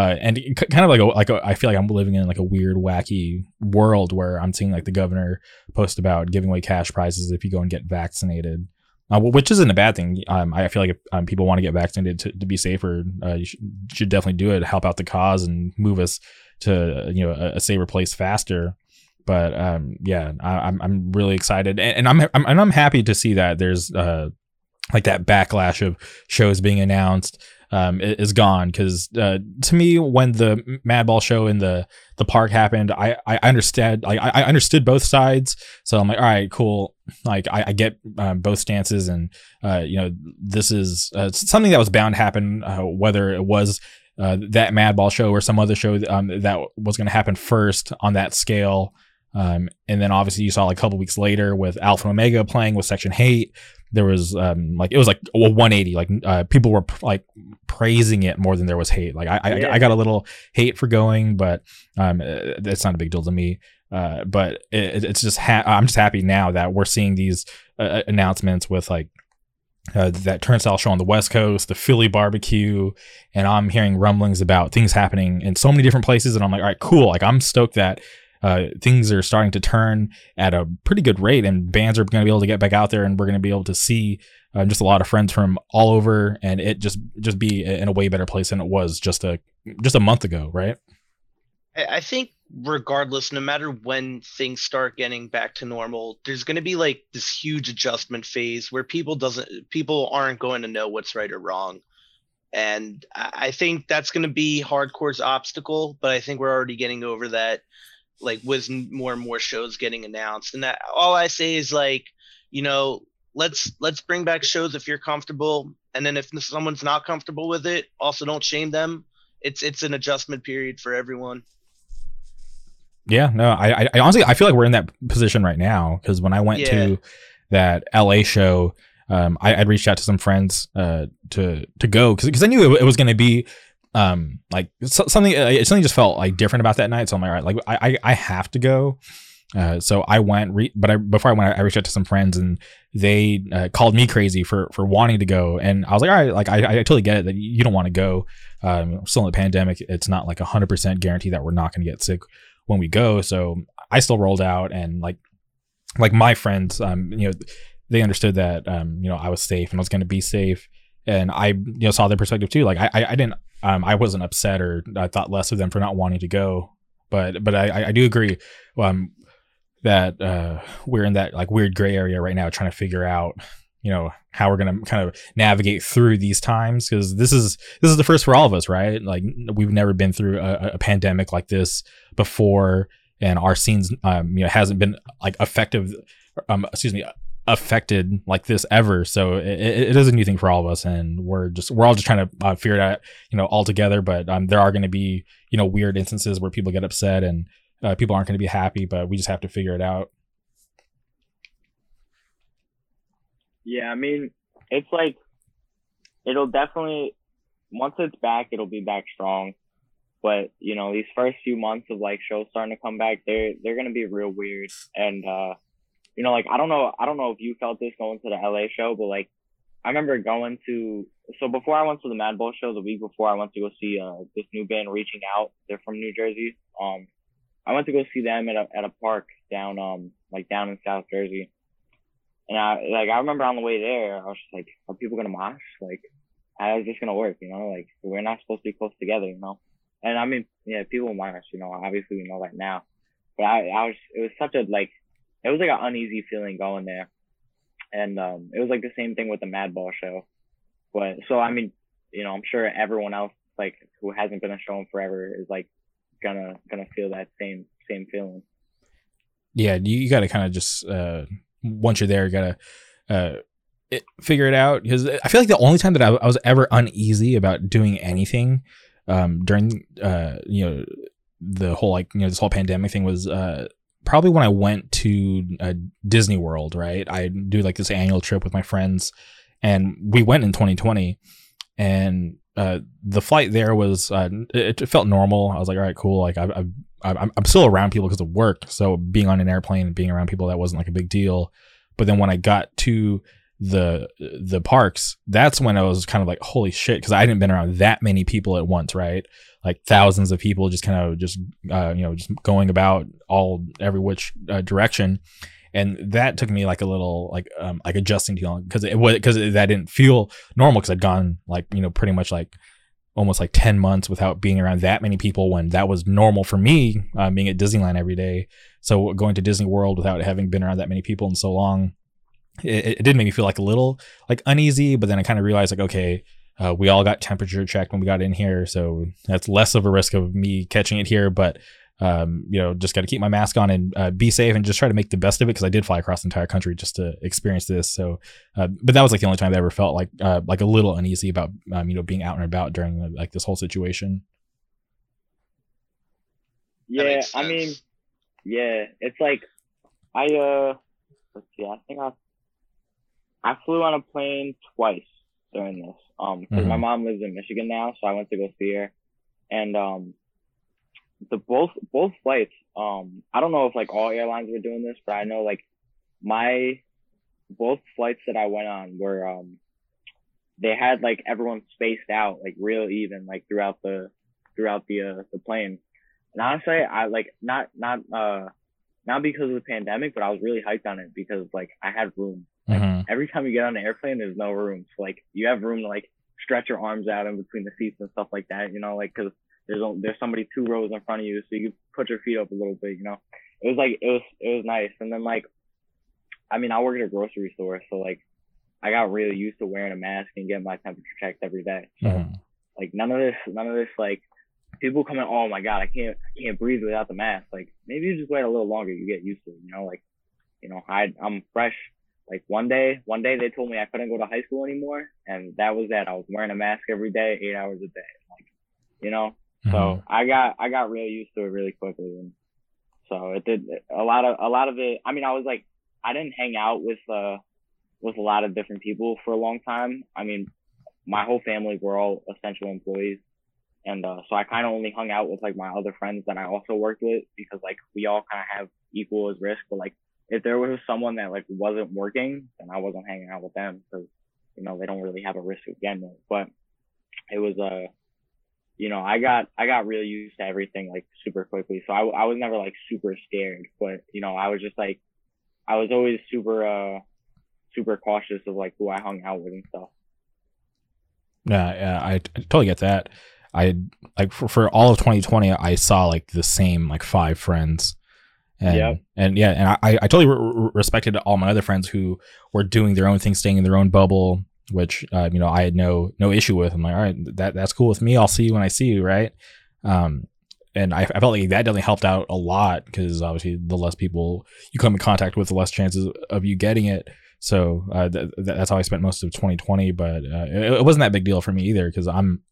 uh, and kind of like a like a, I feel like I'm living in like a weird, wacky world where I'm seeing like the governor post about giving away cash prizes if you go and get vaccinated, uh, which isn't a bad thing. Um, I feel like if um, people want to get vaccinated to, to be safer, uh, you should, should, definitely do it, help out the cause, and move us to you know a, a safer place faster. But um, yeah, I, am I'm, I'm really excited, and, and I'm, I'm and I'm happy to see that there's uh like that backlash of shows being announced um, is gone. Because uh, to me when the Madball show in the the park happened, I I understood like I, I understood both sides, so I'm like, all right, cool, like I, I get um, both stances, and uh, you know this is uh, something that was bound to happen, uh, whether it was. Uh, that Madball show or some other show um, that was going to happen first on that scale, um, and then obviously you saw like a couple weeks later with Alpha and Omega playing with Section H8, there was um like it was like a 180 like uh, people were like praising it more than there was hate like I, yeah. I, I got a little hate for going but um it's not a big deal to me uh but it, it's just ha- I'm just happy now that we're seeing these uh, uh announcements with like uh, that turnstile show on the West Coast, the Philly barbecue, and I'm hearing rumblings about things happening in so many different places. And I'm like, all right, cool. Like, I'm stoked that uh, things are starting to turn at a pretty good rate, and bands are going to be able to get back out there, and we're going to be able to see uh, just a lot of friends from all over, and it just just be in a way better place than it was just a just a month ago, right? I think regardless, no matter when things start getting back to normal, there's going to be like this huge adjustment phase where people doesn't people aren't going to know what's right or wrong. And I think that's going to be hardcore's obstacle, but I think we're already getting over that like with more and more shows getting announced and that all i say is like you know let's let's bring back shows if you're comfortable and then if someone's not comfortable with it also don't shame them it's it's an adjustment period for everyone yeah no i i honestly i feel like we're in that position right now because when i went yeah. to that la show um, I, I reached out to some friends uh, to to go because I knew it, it was going to be um like something uh, something just felt like different about that night so i'm like all right like i i have to go uh, so I went, re- but I before I went, I reached out to some friends, and they uh, called me crazy for for wanting to go. And I was like, all right, like I, I totally get it that you don't want to go. Um, still in the pandemic, it's not like a hundred percent guarantee that we're not going to get sick when we go. So I still rolled out, and like like my friends, um, you know, they understood that um, you know, I was safe and I was going to be safe, and I you know saw their perspective too. Like I I, I didn't um, I wasn't upset or I thought less of them for not wanting to go. But but I, I do agree um, that uh, we're in that like weird gray area right now, trying to figure out you know how we're gonna kind of navigate through these times because this is this is the first for all of us, right? Like we've never been through a, a pandemic like this before, and our scenes um, you know hasn't been like effective. Um, excuse me, affected like this ever. So it, it is a new thing for all of us, and we're just we're all just trying to uh, figure it out, you know, all together. But um, there are going to be you know weird instances where people get upset and uh, people aren't going to be happy, but we just have to figure it out. Yeah, I mean, it's like it'll definitely once it's back, it'll be back strong. But you know, these first few months of like shows starting to come back, they're they're gonna be real weird. And uh, you know, like I don't know, I don't know if you felt this going to the LA show, but like I remember going to so before I went to the Madball show, the week before I went to go see uh this new band reaching out. They're from New Jersey. Um, I went to go see them at a at a park down um like down in South Jersey. And I like I remember on the way there, I was just like, are people gonna mosh? Like, how is this gonna work? You know, like we're not supposed to be close together, you know. And I mean, yeah, people mosh, you know. Obviously, we know that now. But I, I was, it was such a like, it was like an uneasy feeling going there, and um, it was like the same thing with the Madball show. But so I mean, you know, I'm sure everyone else like who hasn't been a show in forever is like gonna gonna feel that same same feeling. Yeah, you, you got to kind of just uh, once you're there, you gotta uh, it, figure it out because I feel like the only time that I, I was ever uneasy about doing anything um, during uh, you know the whole like you know this whole pandemic thing was uh, probably when I went to uh, Disney World. Right, I do like this annual trip with my friends, and we went in 2020, and uh, the flight there was uh, it, it, felt normal. I was like, all right, cool. Like I, I'm I'm still around people because of work, so being on an airplane and being around people that wasn't like a big deal. But then when I got to the the parks, that's when I was kind of like, holy shit, because I hadn't been around that many people at once, right? Like thousands of people just kind of just uh, you know just going about all every which uh, direction, and that took me like a little like um like adjusting to because it was because that didn't feel normal because I'd gone like you know pretty much like almost like 10 months without being around that many people when that was normal for me uh, being at disneyland every day. So going to disney world without having been around that many people in so long it, it did make me feel like a little like uneasy but then i kind of realized like okay uh, we all got temperature checked when we got in here so that's less of a risk of me catching it here but um, you know, just got to keep my mask on and uh, be safe and just try to make the best of it because I did fly across the entire country just to experience this. So, uh, but that was like the only time I ever felt like uh, like a little uneasy about um, you know being out and about during like this whole situation. Yeah, I mean, yeah, it's like I uh, let's see, I think I I flew on a plane twice during this um because mm-hmm. my mom lives in Michigan now, so I went to go see her, and um the both both flights. Um, I don't know if like all airlines were doing this, but I know like my both flights that I went on were um they had like everyone spaced out like real even like throughout the throughout the uh, the plane. And honestly, I like not not uh not because of the pandemic, but I was really hyped on it because like I had room. Mm-hmm. every time you get on an airplane, there's no room. So like you have room to like stretch your arms out in between the seats and stuff like that. You know, like because there's there's somebody two rows in front of you, so you can put your feet up a little bit. You know, it was like it was it was nice. And then like, I mean, I work at a grocery store, so like, I got really used to wearing a mask and getting my temperature checked every day. So mm-hmm. like none of this none of this like people coming, oh my god, I can't I can't breathe without the mask. Like maybe you just wait a little longer, you get used to it. You know, like you know, I I'm fresh. Like one day, one day they told me I couldn't go to high school anymore, and that was that. I was wearing a mask every day, eight hours a day. Like, you know, Mm-hmm. So I got I got real used to it really quickly, and so it did a lot of a lot of it. I mean, I was like I didn't hang out with uh with a lot of different people for a long time. I mean, my whole family were all essential employees, and uh, so I kind of only hung out with like my other friends that I also worked with because like we all kind of have equal as risk. But like if there was someone that like wasn't working, then I wasn't hanging out with them because you know they don't really have a risk of getting again. But it was uh you know, I got I got really used to everything like super quickly. So I, I was never like super scared, but you know, I was just like I was always super uh super cautious of like who I hung out with and stuff. Yeah, yeah, I, I totally get that. I like for, for all of 2020, I saw like the same like five friends. And, yeah. and yeah, and I, I totally re- respected all my other friends who were doing their own thing, staying in their own bubble, which uh, you know I had no no issue with. I'm like, all right, that that's cool with me. I'll see you when I see you, right? Um, and I, I felt like that definitely helped out a lot because obviously the less people you come in contact with, the less chances of you getting it. So uh, th- that's how I spent most of 2020. But uh, it, it, wasn't that big deal for me either because I'm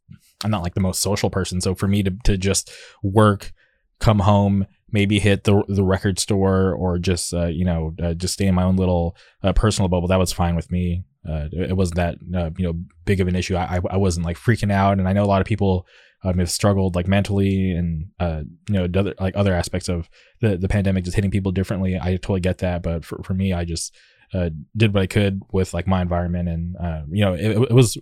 I'm not like the most social person. So for me to to just work, come home, maybe hit the the record store or just uh, you know uh, just stay in my own little uh, personal bubble, that was fine with me. uh, it wasn't that uh, you know big of an issue. I I wasn't like freaking out, and I know a lot of people um, have struggled like mentally and uh, you know other like other aspects of the the pandemic just hitting people differently. I totally get that, but for for me, I just did what I could with like my environment, and you know it, it was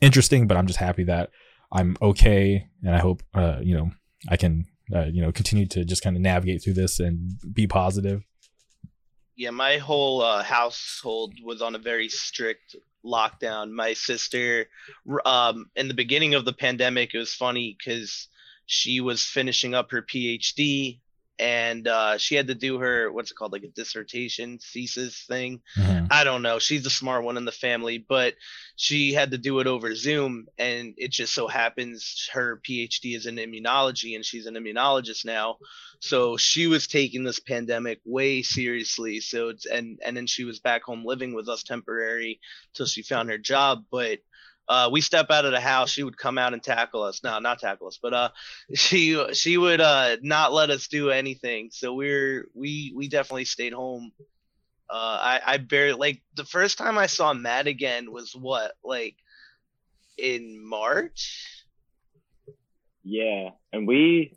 interesting, but I'm just happy that I'm okay, and I hope you know I can uh, you know continue to just kind of navigate through this and be positive. Yeah, my whole uh, household was on a very strict lockdown. My sister, um, in the beginning of the pandemic, it was funny because she was finishing up her PhD and uh, she had to do her what's it called like a dissertation thesis thing. Mm-hmm. i don't know. She's the smart one in the family but she had to do it over zoom and it just so happens her phd is in immunology and she's an immunologist now. So she was taking this pandemic way seriously. So it's and and then she was back home living with us temporary till she found her job but uh, we step out of the house, she would come out and tackle us. No, not tackle us, but uh, she she would uh not let us do anything. So we're we we definitely stayed home. Uh, I I barely like the first time I saw Matt again was what like in March. Yeah, and we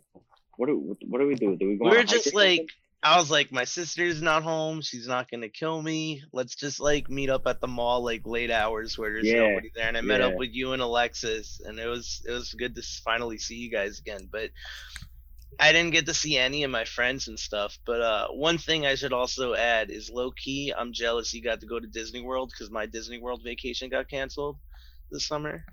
what do what do we do? Do we go? We're just like I was like, my sister's not home. She's not gonna kill me. Let's just like meet up at the mall like late hours where there's yeah, nobody there. And I met yeah. up with you and Alexis, and it was it was good to finally see you guys again. But I didn't get to see any of my friends and stuff. But uh, one thing I should also add is low key, I'm jealous you got to go to Disney World because my Disney World vacation got canceled this summer.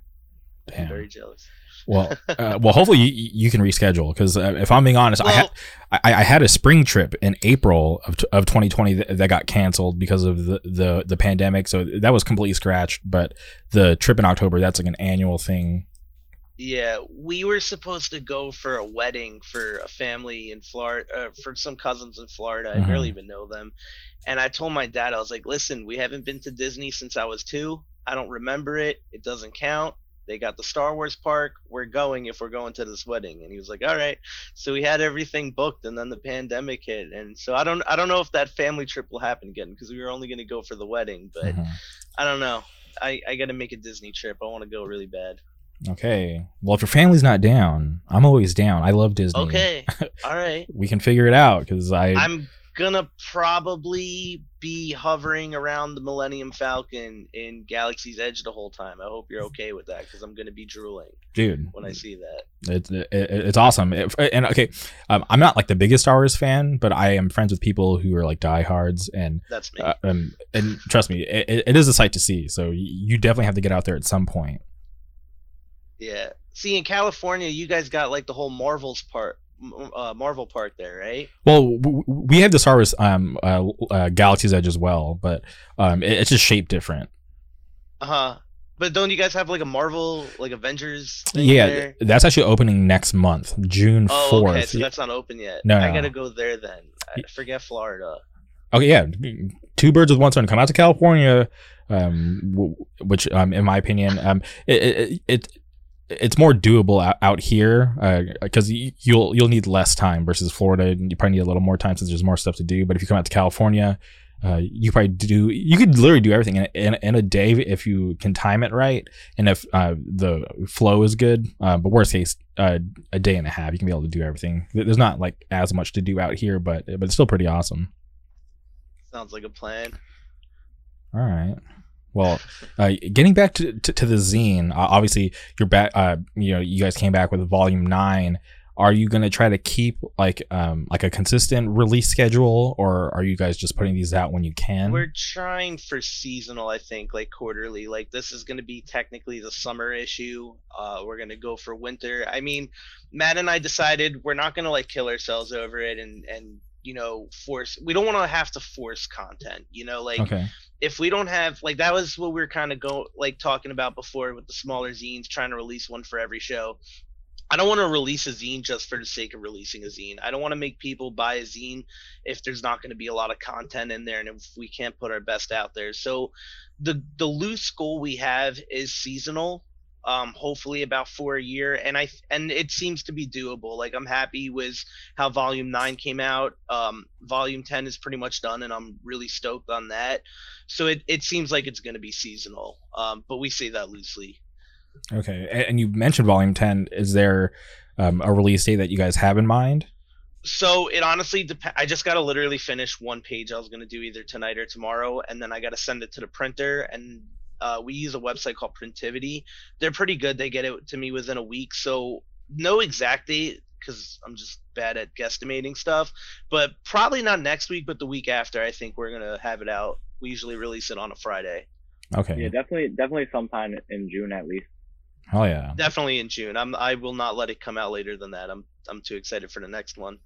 Damn. I'm very jealous. Well, uh, well, hopefully you, you can reschedule because uh, if I'm being honest, well, I had I, I, had a spring trip in April of, of 2020 that, that, got canceled because of the, the the pandemic, so that was completely scratched. But the trip in October, that's like an annual thing. Yeah, we were supposed to go for a wedding for a family in Florida, uh, for some cousins in Florida. I mm-hmm. barely even know them, and I told my dad, I was like, "Listen, we haven't been to Disney since I was two. I don't remember it. It doesn't count." They got the Star Wars park. We're going if we're going to this wedding. And he was like, all right. So we had everything booked, and then the pandemic hit, and so I don't I don't know if that family trip will happen again because we were only going to go for the wedding, but mm-hmm. I don't know. I I got to make a Disney trip. I want to go really bad. Okay. Well, if your family's not down, I'm always down. I love Disney. Okay. All right. we can figure it out because I. I'm gonna probably be hovering around the Millennium Falcon in Galaxy's Edge the whole time. I hope you're okay with that because I'm gonna be drooling, dude, when I see that. It's it, it's awesome. It, and okay, um, I'm not like the biggest Star Wars fan, but I am friends with people who are like diehards, and that's me. Uh, um, and trust me, it, it is a sight to see. So you definitely have to get out there at some point. Yeah. See, in California, you guys got like the whole Marvels part uh, Marvel Park there, right? Well, we have the Star Wars um, uh, uh, Galaxy's Edge as well, but um, it, it's just shaped different. Uh huh. But don't you guys have like a Marvel, like Avengers? yeah, there? that's actually opening next month, June fourth. Oh, okay, so that's not open yet. No, I no. gotta go there then. I forget Florida. Okay, yeah, two birds with one stone. Come out to California, um, which, um, in my opinion, um, it, it, it it's more doable out, out here because uh, you'll you'll need less time versus Florida. You probably need a little more time since there's more stuff to do. But if you come out to California, uh, you probably do. You could literally do everything in, in, in, a day if you can time it right and if uh, the flow is good. Uh, but worst case, uh, a day and a half, you can be able to do everything. There's not like as much to do out here, but but it's still pretty awesome. Sounds like a plan. All right. Well, uh, getting back to, to, to the zine, uh, obviously you're back. Uh, you know, you guys came back with volume nine. Are you going to try to keep like um like a consistent release schedule, or are you guys just putting these out when you can? We're trying for seasonal, I think, like quarterly. Like this is going to be technically the summer issue. Uh, we're going to go for winter. I mean, Matt and I decided we're not going to like kill ourselves over it and and you know force we don't want to have to force content you know like okay. If we don't have like that was what we were kind of go like talking about before with the smaller zines trying to release one for every show I don't want to release a zine just for the sake of releasing a zine. I don't want to make people buy a zine if there's not going to be a lot of content in there and if we can't put our best out there. So the the loose goal we have is seasonal um, hopefully about four a year, and I and it seems to be doable. Like I'm happy with how Volume Nine came out. Um, volume Ten is pretty much done, and I'm really stoked on that. So it it seems like it's going to be seasonal, um, but we say that loosely. Okay, and you mentioned Volume Ten. Is there um, a release date that you guys have in mind? So it honestly depends. I just got to literally finish one page I was going to do either tonight or tomorrow, and then I got to send it to the printer. And uh, we use a website called Printivity. They're pretty good. They get it to me within a week. So no exact date because I'm just bad at guesstimating stuff. But probably not next week, but the week after. I think we're gonna have it out. We usually release it on a Friday. Okay, Yeah, definitely, definitely sometime in June at least. hell yeah, Definitely in June. I'm. I will not let it come out later than that. I'm. I'm too excited for the next one.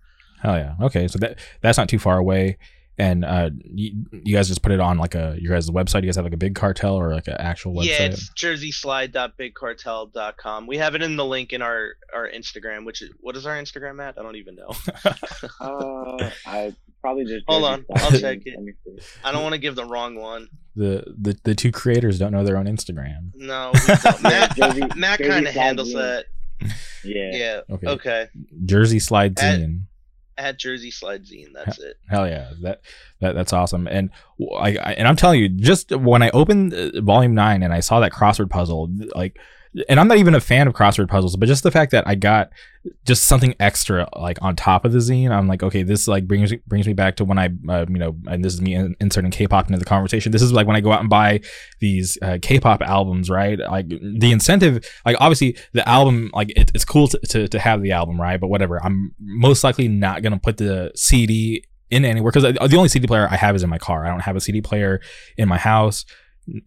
hell yeah. Okay, so that that's not too far away. And uh, you, you guys just put it on like a your guys' website. You guys have like a big cartel or like an actual website. Yeah, it's jerseyslide.bigcartel.com. We have it in the link in our our Instagram, which is what is our Instagram at? I don't even know. Uh, I probably just Hold on, I'll check it. Let me see. I don't want to give the wrong one. the, the the two creators don't know their own Instagram. No. Matt, Jersey- Matt kind of handles that. Yeah. Yeah. Okay. Okay. Jersey Slide At- Zine. At Jersey Slide Zine. That's it. Hell yeah, that that that's awesome. And I, I and I'm telling you, just when I opened uh, Volume Nine and I saw that crossword puzzle, like, and I'm not even a fan of crossword puzzles, but just the fact that I got just something extra like on top of the zine, I'm like, okay, this like brings brings me back to when I, uh, you know, and this is me inserting K-pop into the conversation. This is like when I go out and buy these uh, K-pop albums, right? Like the incentive, like obviously the album, like it, it's cool to, to to have the album, right? But whatever, I'm most likely not gonna put the CD in anywhere because the only CD player I have is in my car. I don't have a CD player in my house.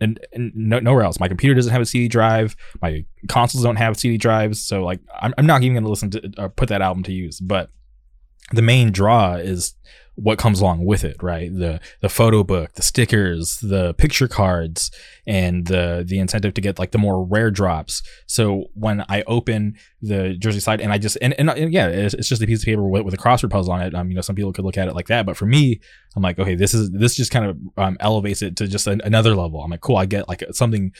And, and no, nowhere else. My computer doesn't have a CD drive. My consoles don't have CD drives. So like, I'm, I'm not even gonna listen to or put that album to use. But the main draw is what comes along with it, right? The the photo book, the stickers, the picture cards, and the the incentive to get like the more rare drops. So when I open the Jersey Slide and I just and, and, and yeah, it's, it's just a piece of paper with, with a crossword puzzle on it. Um, you know, some people could look at it like that, but for me, I'm like, okay, this is this just kind of um, elevates it to just an, another level. I'm like, cool, I get like something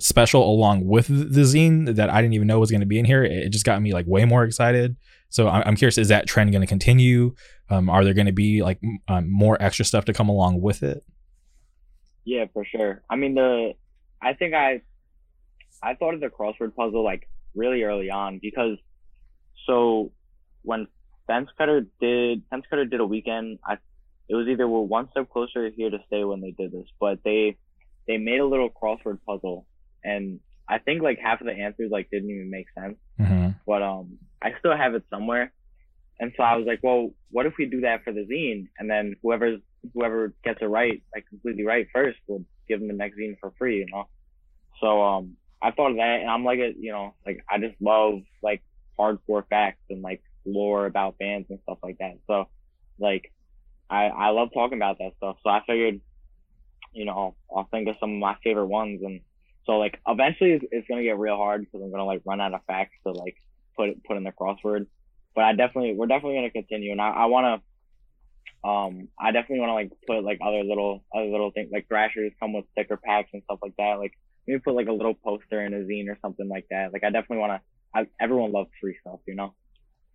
special along with the zine that I didn't even know was going to be in here. It just got me like way more excited. So I'm curious, is that trend going to continue? Um, are there going to be like um, more extra stuff to come along with it? Yeah, for sure. I mean, the I think I I thought of the crossword puzzle like really early on because so when Fence Cutter did Fence Cutter did a weekend, I it was either we're one step closer here to stay when they did this, but they they made a little crossword puzzle and I think like half of the answers like didn't even make sense, Mm-hmm. but um I still have it somewhere. And so I was like, well, what if we do that for the zine? And then whoever's whoever gets it right, like completely right first, will give them the next zine for free, you know. So um, I thought of that, and I'm like, a, you know, like I just love like hardcore facts and like lore about bands and stuff like that. So like, I I love talking about that stuff. So I figured, you know, I'll think of some of my favorite ones, and so like eventually it's, it's gonna get real hard because I'm gonna like run out of facts to like put put in the crossword. But I definitely we're definitely gonna continue, and I, I wanna um I definitely wanna like put like other little other little things like Thrashers come with sticker packs and stuff like that. Like maybe put like a little poster in a zine or something like that. Like I definitely wanna. I, everyone loves free stuff, you know.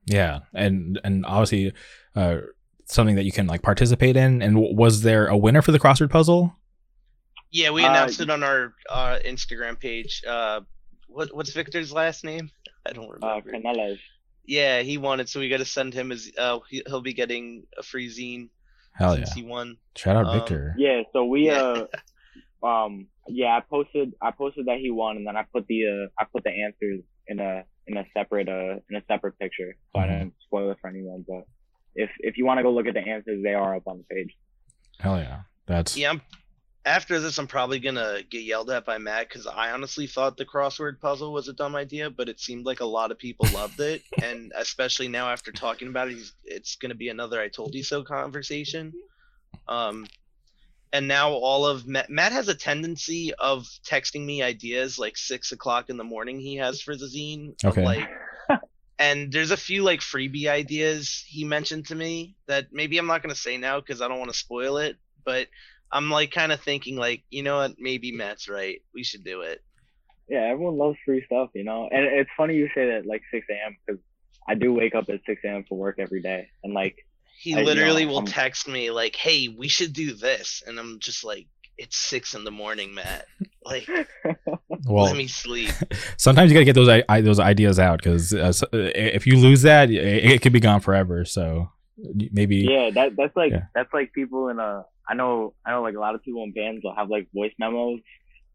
Yeah, and and obviously, uh, something that you can like participate in. And w- was there a winner for the crossword puzzle? Yeah, we Uh, announced it on our uh, Instagram page. Uh, what what's Victor's last name? I don't Uh, remember. Canellas. yeah, he won it, so we got to send him his. Uh, he, he'll be getting a free zine Hell yeah! he won. Shout out um, Victor. Yeah, so we Yeah. uh um yeah, I posted I posted that he won and then I put the uh I put the answers in a in a separate uh in a separate picture. So I Mhm. didn't spoil it for anyone, but if if you want to go look at the answers, they are up on the page. Hell yeah! That's Yeah, I'm, after this, I'm probably gonna get yelled at by Matt because I honestly thought the crossword puzzle was a dumb idea, but it seemed like a lot of people loved it, and especially now after talking about it, it's gonna be another "I told you so" conversation. Um, and now all of Matt, Matt has a tendency of texting me ideas like six o'clock in the morning. He has for the zine. of, Okay. Like, and there's a few like freebie ideas he mentioned to me that maybe I'm not gonna say now because I don't want to spoil it, but I'm like kind of thinking like, you know what, maybe Matt's right. We should do it. yeah, everyone loves free stuff, you know. And it's funny you say that like 6 a.m. because I do wake up at 6 a.m. for work every day, and like He I know, literally will I'm- text me like, "Hey, we should do this," and I'm just like, "It's six in the morning, Matt. Like, Well, let me sleep." sometimes you gotta get those i- i- those ideas out because uh, uh, if you lose that, it, it could be gone forever. So maybe yeah, that that's like Yeah. that's like people in a. I know I know like a lot of people in bands will have like voice memos,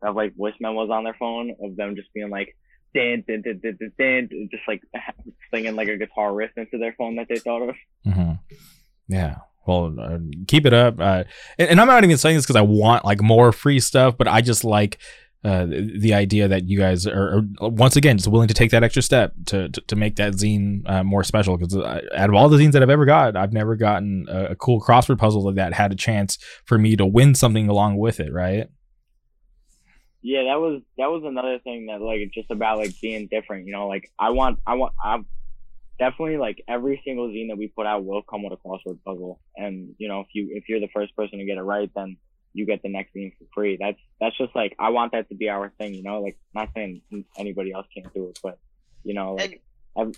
have like voice memos on their phone of them just being like. Dan, dan, dan, dan, dan, dan, just like singing like a guitar riff into their phone that they thought of. hmm Yeah. Well, uh, keep it up. Uh, and, and I'm not even saying this because I want like more free stuff, but I just like uh, the idea that you guys are, are once again just willing to take that extra step to to, to make that zine uh, more special. Because out of all the zines that I've ever got, I've never gotten a, a cool crossword puzzle like that had a chance for me to win something along with it. Right? yeah that was that was another thing that like just about like being different you know like i want i want i'm definitely like every single zine that we put out will come with a crossword puzzle and you know if you if you're the first person to get it right then you get the next zine for free that's that's just like i want that to be our thing you know like not saying anybody else can't do it but you know like And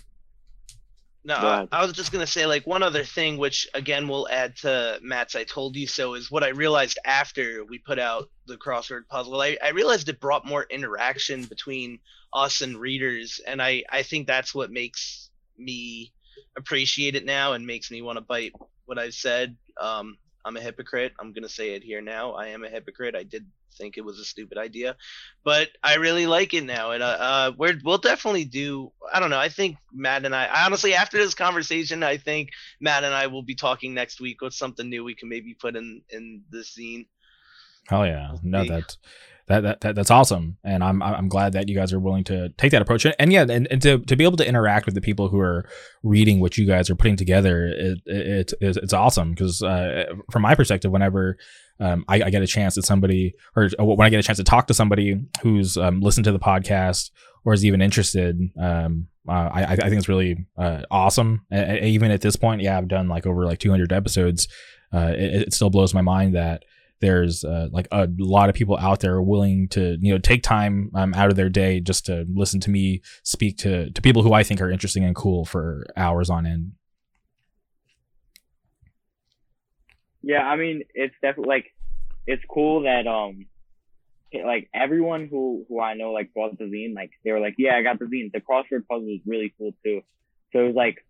no, I. I was just gonna say like one other thing, which again will add to Matt's "I told you so" is what I realized after we put out the crossword puzzle. I, I realized it brought more interaction between us and readers, and I I think that's what makes me appreciate it now and makes me want to bite what I've said. Um, I'm a hypocrite. I'm gonna say it here now. I am a hypocrite. I did think it was a stupid idea, but I really like it now, and uh, uh we're we'll definitely do. I don't know. I think Matt and I, I honestly, after this conversation, I think Matt and I will be talking next week with something new we can maybe put in in the scene. Hell yeah! No, that, that that that that's awesome, and I'm I'm glad that you guys are willing to take that approach, and, yeah, and, and to, to be able to interact with the people who are reading what you guys are putting together, it, it, it's it's awesome because uh, from my perspective, whenever um, I, I get a chance at somebody, or when I get a chance to talk to somebody who's um, listened to the podcast or is even interested, um, uh, I I think it's really uh, awesome. Even at this point, yeah, I've done like over like 200 episodes. Uh, it, it still blows my mind that there's uh, like a lot of people out there willing to you know take time um, out of their day just to listen to me speak to to people who I think are interesting and cool for hours on end. Yeah, I mean, it's definitely like it's cool that um like everyone who who I know like bought the zine, like they were like, yeah, I got the zine. The crossword puzzle was really cool too. So it was like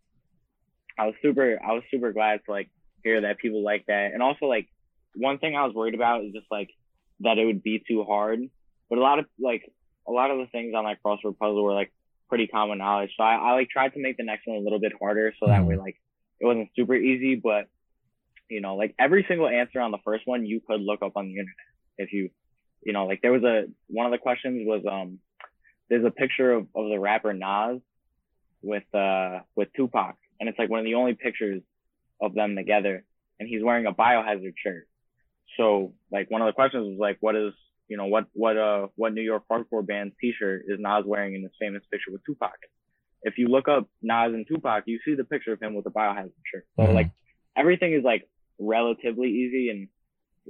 I was super I was super glad to like hear that people like that. And also like one thing I was worried about is just like that it would be too hard. But a lot of like a lot of the things on that crossword puzzle were like pretty common knowledge. So I, I like tried to make the next one a little bit harder so that way like it wasn't super easy, but you know, like every single answer on the first one you could look up on the internet if you you know, like there was a one of the questions was um there's a picture of, of the rapper Nas with uh with Tupac and it's like one of the only pictures of them together and he's wearing a biohazard shirt. So like one of the questions was like what is you know what what uh what New York hardcore band's t-shirt is Nas wearing in this famous picture with Tupac? If you look up Nas and Tupac, you see the picture of him with a biohazard shirt. So Mhm. like everything is like relatively easy and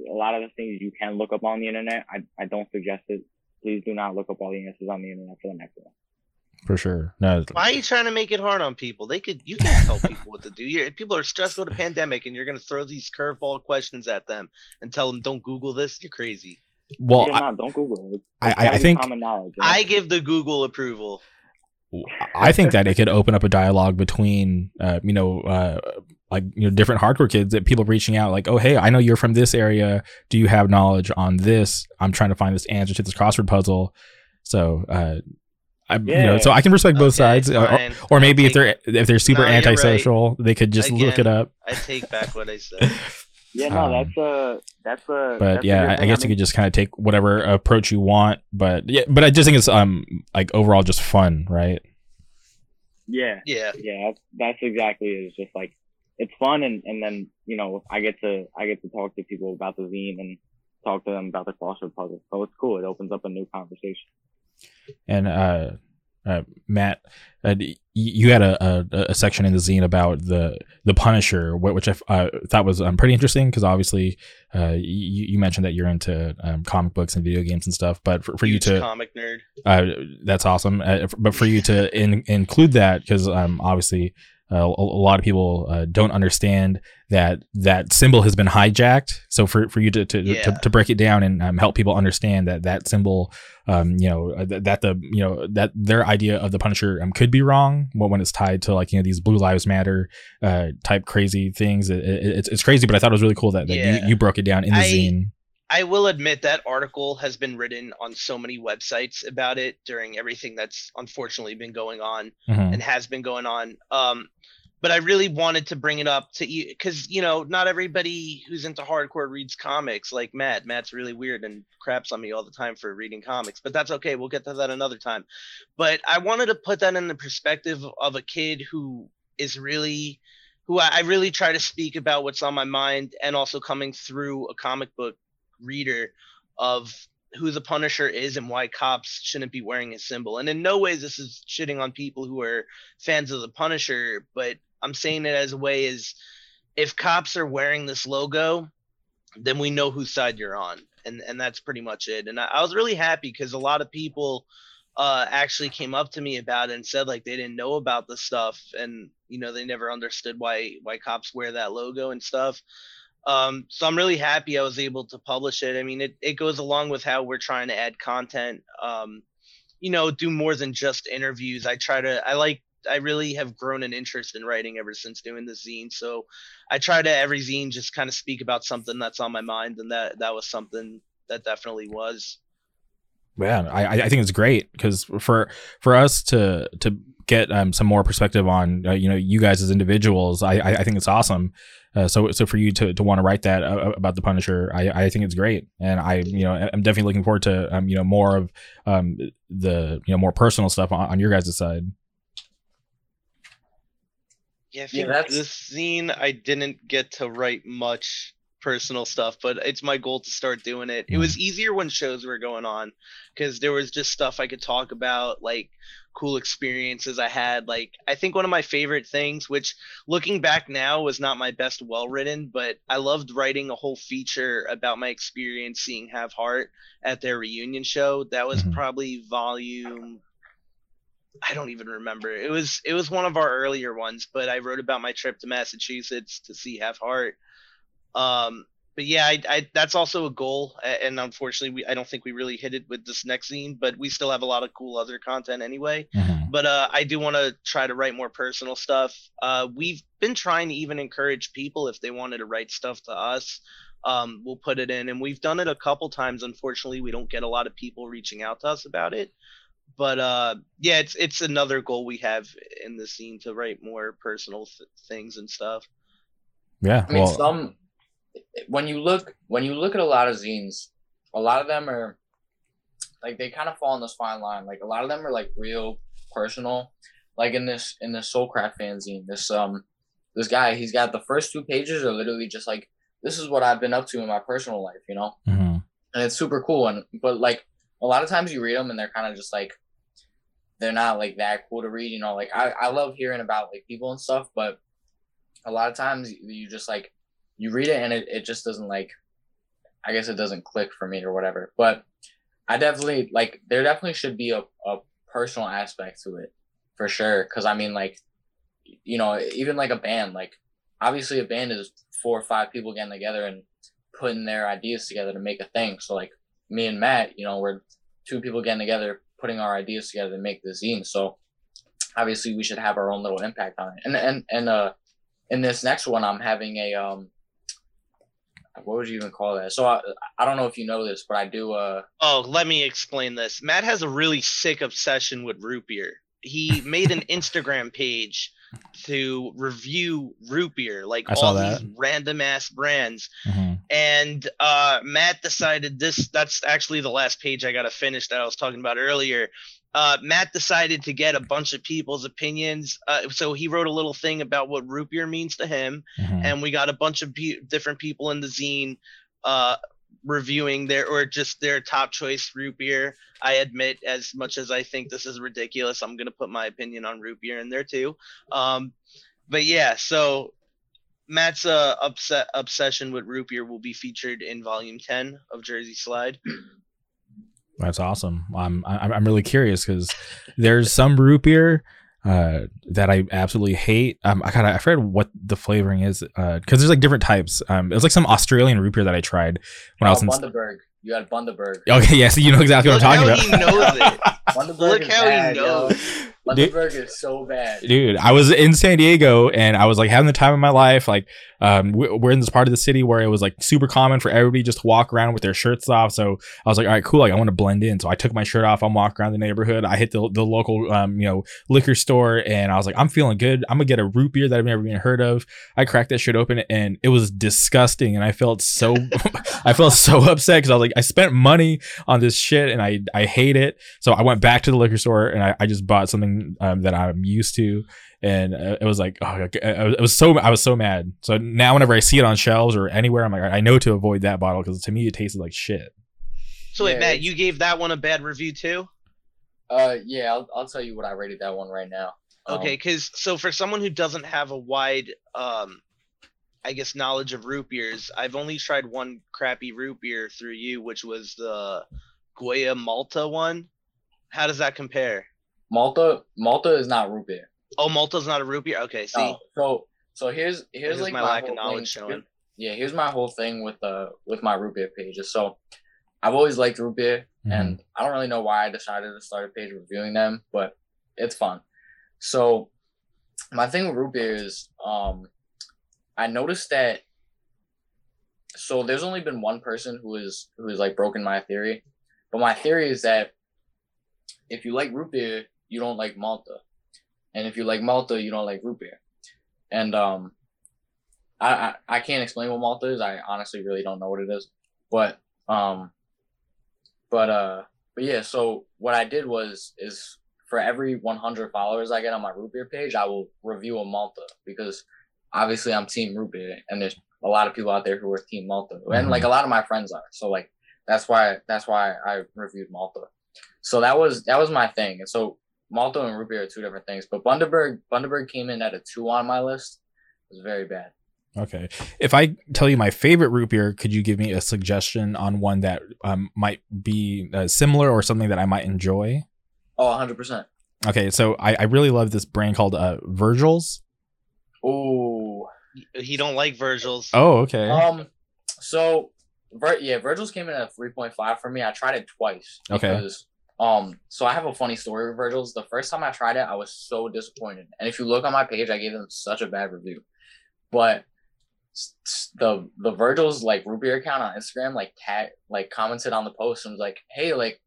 a lot of the things you can look up on the internet. I, I don't suggest it. Please do not look up all the answers on the internet for the next one. For sure. No, Why are you trying to make it hard on people? They could you can't tell people what to do. you people are stressed with a pandemic, and you're gonna throw these curveball questions at them and tell them don't Google this. You're crazy. well, yeah, I, no, don't Google it. It's, I- it's I- I think- common knowledge. you know? I give the Google approval. I think that it could open up a dialogue between, uh, you know, uh, like you know, different hardcore kids that people reaching out, like, oh, hey, I know you're from this area. Do you have knowledge on this? I'm trying to find this answer to this crossword puzzle. So, uh, I, you know, so I can respect both Okay, sides, or, fine. or I maybe if they're if they're super No, you're right. antisocial, they could just look it up. I take back what I said. yeah, no, um, that's a that's a. but that's a yeah, good I, I thing. guess you could just kind of take whatever approach you want. But yeah, but I just think it's um like overall just fun, right? Yeah, Yeah. yeah, that's, that's exactly it. It's just like it's fun, and and then you know I get to I get to talk to people about the zine and talk to them about the crossword puzzle. So it's cool. It opens up a new conversation. And uh, uh, Matt, uh, you had a, a, a, section in the zine about the the Punisher, which I uh, thought was um, pretty interesting because obviously uh, you, you, mentioned that you're into um, comic books and video games and stuff. But for, for you to comic nerd, uh, that's awesome. Uh, but for you to in, include that because um, obviously uh, a, a, lot of people uh, don't understand that that symbol has been hijacked. So for, for you to to, yeah. to, to, break it down and um, help people understand that that symbol, um, you know, uh, that the you know that their idea of the Punisher um, could be wrong when it's tied to like you know these Blue Lives Matter uh, type crazy things. It, it, it's it's crazy, but I thought it was really cool that, that yeah. you, you broke it down in the I, zine. I will admit that article has been written on so many websites about it during everything that's unfortunately been going on mm-hmm. and has been going on. Um, but I really wanted to bring it up to you because you know not everybody who's into hardcore reads comics like Matt. Matt's really weird and craps on me all the time for reading comics, but that's okay. We'll get to that another time. But I wanted to put that in the perspective of a kid who is really who I, I really try to speak about what's on my mind and also coming through a comic book reader of who the Punisher is and why cops shouldn't be wearing his symbol. And in no way this is shitting on people who are fans of the Punisher, but I'm saying it as a way is if cops are wearing this logo, then we know whose side you're on. And and that's pretty much it. And I, I was really happy because a lot of people uh, actually came up to me about it and said like they didn't know about the stuff and you know they never understood why why cops wear that logo and stuff um, so I'm really happy I was able to publish it. I mean, it, it goes along with how we're trying to add content, um, you know, do more than just interviews. I try to, I like, I really have grown an interest in writing ever since doing the zine. So I try to every zine just kind of speak about something that's on my mind. And that, that was something that definitely was. Yeah, I, I think it's great because for for us to to get um, some more perspective on uh, you know you guys as individuals, I I, think it's awesome uh, so so for you to, to want to write that uh, about the Punisher, I, I think it's great, and I you know I'm definitely looking forward to um, you know more of um, the you know more personal stuff on, on your guys' side. Yeah, yeah that's... this scene I didn't get to write much personal stuff, but it's my goal to start doing it. It was mm. easier when shows were going on because there was just stuff I could talk about, like cool experiences I had. Like, I think one of my favorite things, which looking back now was not my best well written, but I loved writing a whole feature about my experience seeing Have Heart at their reunion show. That was mm-hmm. probably volume I don't even remember. It was it was one of our earlier ones, but I wrote about my trip to Massachusetts to see Have Heart um, but yeah, I, I, that's also a goal, and unfortunately, we I don't think we really hit it with this next scene, but we still have a lot of cool other content anyway. Mm-hmm. But uh, I do want to try to write more personal stuff. Uh, we've been trying to even encourage people if they wanted to write stuff to us, um, we'll put it in, and we've done it a couple times. Unfortunately, we don't get a lot of people reaching out to us about it. But uh, yeah, it's it's another goal we have in the scene to write more personal th- things and stuff. Yeah, I mean, well, some when you look when you look at a lot of zines, a lot of them are like they kind of fall on this fine line. Like a lot of them are like real personal. Like in this in this Soulcraft fanzine, this um this guy he's got the first two pages are literally just like this is what I've been up to in my personal life, you know, mm-hmm. and it's super cool. And but like a lot of times you read them and they're kind of just like they're not like that cool to read, you know. Like I I love hearing about like people and stuff, but a lot of times you just like you read it and it, it just doesn't like I guess it doesn't click for me or whatever. But I definitely like there definitely should be a, a personal aspect to it for sure. Cause I mean like you know, even like a band, like obviously a band is four or five people getting together and putting their ideas together to make a thing. So like me and Matt, you know, we're two people getting together, putting our ideas together to make the zine. So obviously we should have our own little impact on it. And and and uh in this next one I'm having a um what would you even call that? So I, I don't know if you know this, but I do. Uh... Oh, let me explain this. Matt has a really sick obsession with root beer. He made an Instagram page to review root beer, like all these random ass brands. Mm-hmm. And uh, Matt decided this. That's actually the last page I got to finish that I was talking about earlier uh, Matt decided to get a bunch of people's opinions. Uh, so he wrote a little thing about what root beer means to him, mm-hmm. and we got a bunch of pe- different people in the zine uh, reviewing their or just their top choice root beer. I admit, as much as I think this is ridiculous, I'm gonna put my opinion on root beer in there too. Um, but yeah, so Matt's uh, upset obsession with root beer will be featured in volume 10 of Jersey Slide. That's awesome. I'm I'm, I'm really curious because there's some root beer uh, that I absolutely hate. Um, I kind of I forget what the flavoring is because uh, there's like different types. Um, it was like some Australian root beer that I tried when I was in. Bundaberg. You had Bundaberg. Okay, yeah, so you know exactly Look what I'm how talking he knows it. Look how bad, he yo. knows. Bundaberg is so bad. dude i was in san diego and i was like having the time of my life like um we- we're in this part of the city where it was like super common for everybody just to walk around with their shirts off. So i was like all right cool like i want to blend in. So i took my shirt off i'm walking around the neighborhood. I hit the, the local um you know liquor store and i was like i'm feeling good. I'm gonna get a root beer that i've never even heard of. I cracked that shit open and it was disgusting and i felt so i felt so upset because i was like i spent money on this shit and i i hate it. So i went back to the liquor store and i, I just bought something um, that i'm used to and uh, it was like oh I- I was- it was so i was so mad so now whenever i see it on shelves or anywhere i'm like i know to avoid that bottle because to me it tasted like shit So wait, Yeah, Matt, you gave that one a bad review too? Uh, yeah, I'll, I'll tell you what I rated that one right now. Um, Okay, because so for someone who doesn't have a wide, um, I guess knowledge of root beers, I've only tried one crappy root beer through you, which was the Goya Malta one. How does that compare? Malta, Malta is not root beer. Oh, Malta's not a root beer. Okay, see, No. So, so here's here's Here's like my my, lack of whole knowledge thing. showing. Yeah, here's my whole thing with uh with my root beer pages. So, I've always liked root beer, Mhm. and I don't really know why I decided to start a page reviewing them, but it's fun. So, my thing with root beer is, um, I noticed that. So there's only been one person who is who has like broken my theory, but my theory is that if you like root beer, you don't like Malta, and if you like Malta, you don't like root beer, and um, I I, I can't explain what Malta is. I honestly really don't know what it is, but um, but uh, but yeah. So what I did was is for every 100 followers I get on my root beer page, I will review a Malta because obviously I'm team root beer, and there's a lot of people out there who are team Malta, and like a lot of my friends are. So like that's why that's why I reviewed Malta. So that was that was my thing, and so Malta and root beer are two different things. But Bundaberg Bundaberg came in at a two on my list. It was very bad. okay if i tell you my favorite root beer could you give me a suggestion on one that um, might be uh, similar or something that i might enjoy Oh, 100 percent. okay so i, I really love this brand called uh, virgil's Oh, he don't like Virgil's. oh okay Um, so, Vir- yeah, Virgil's came in at three point five for me. I tried it twice. Okay. Because, um, so I have a funny story with Virgil's. The first time I tried it, I was so disappointed. And if you look on my page, I gave them such a bad review. But the the Virgil's like root beer account on Instagram like tag like commented on the post and was like, hey, like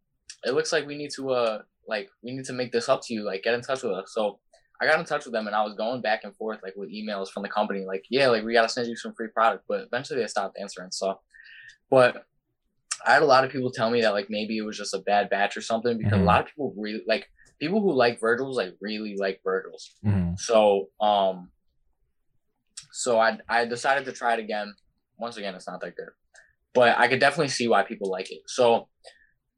it looks like we need to uh like we need to make this up to you. Like get in touch with us. So I got in touch with them and I was going back and forth like with emails from the company, like, yeah, like we gotta send you some free product. But eventually they stopped answering. So but I had a lot of people tell me that like maybe it was just a bad batch or something because Mhm. a lot of people really like people who like Virgil's like really like Virgil's. Mhm. So um so I I decided to try it again. Once again, it's not that good. But I could definitely see why people like it. So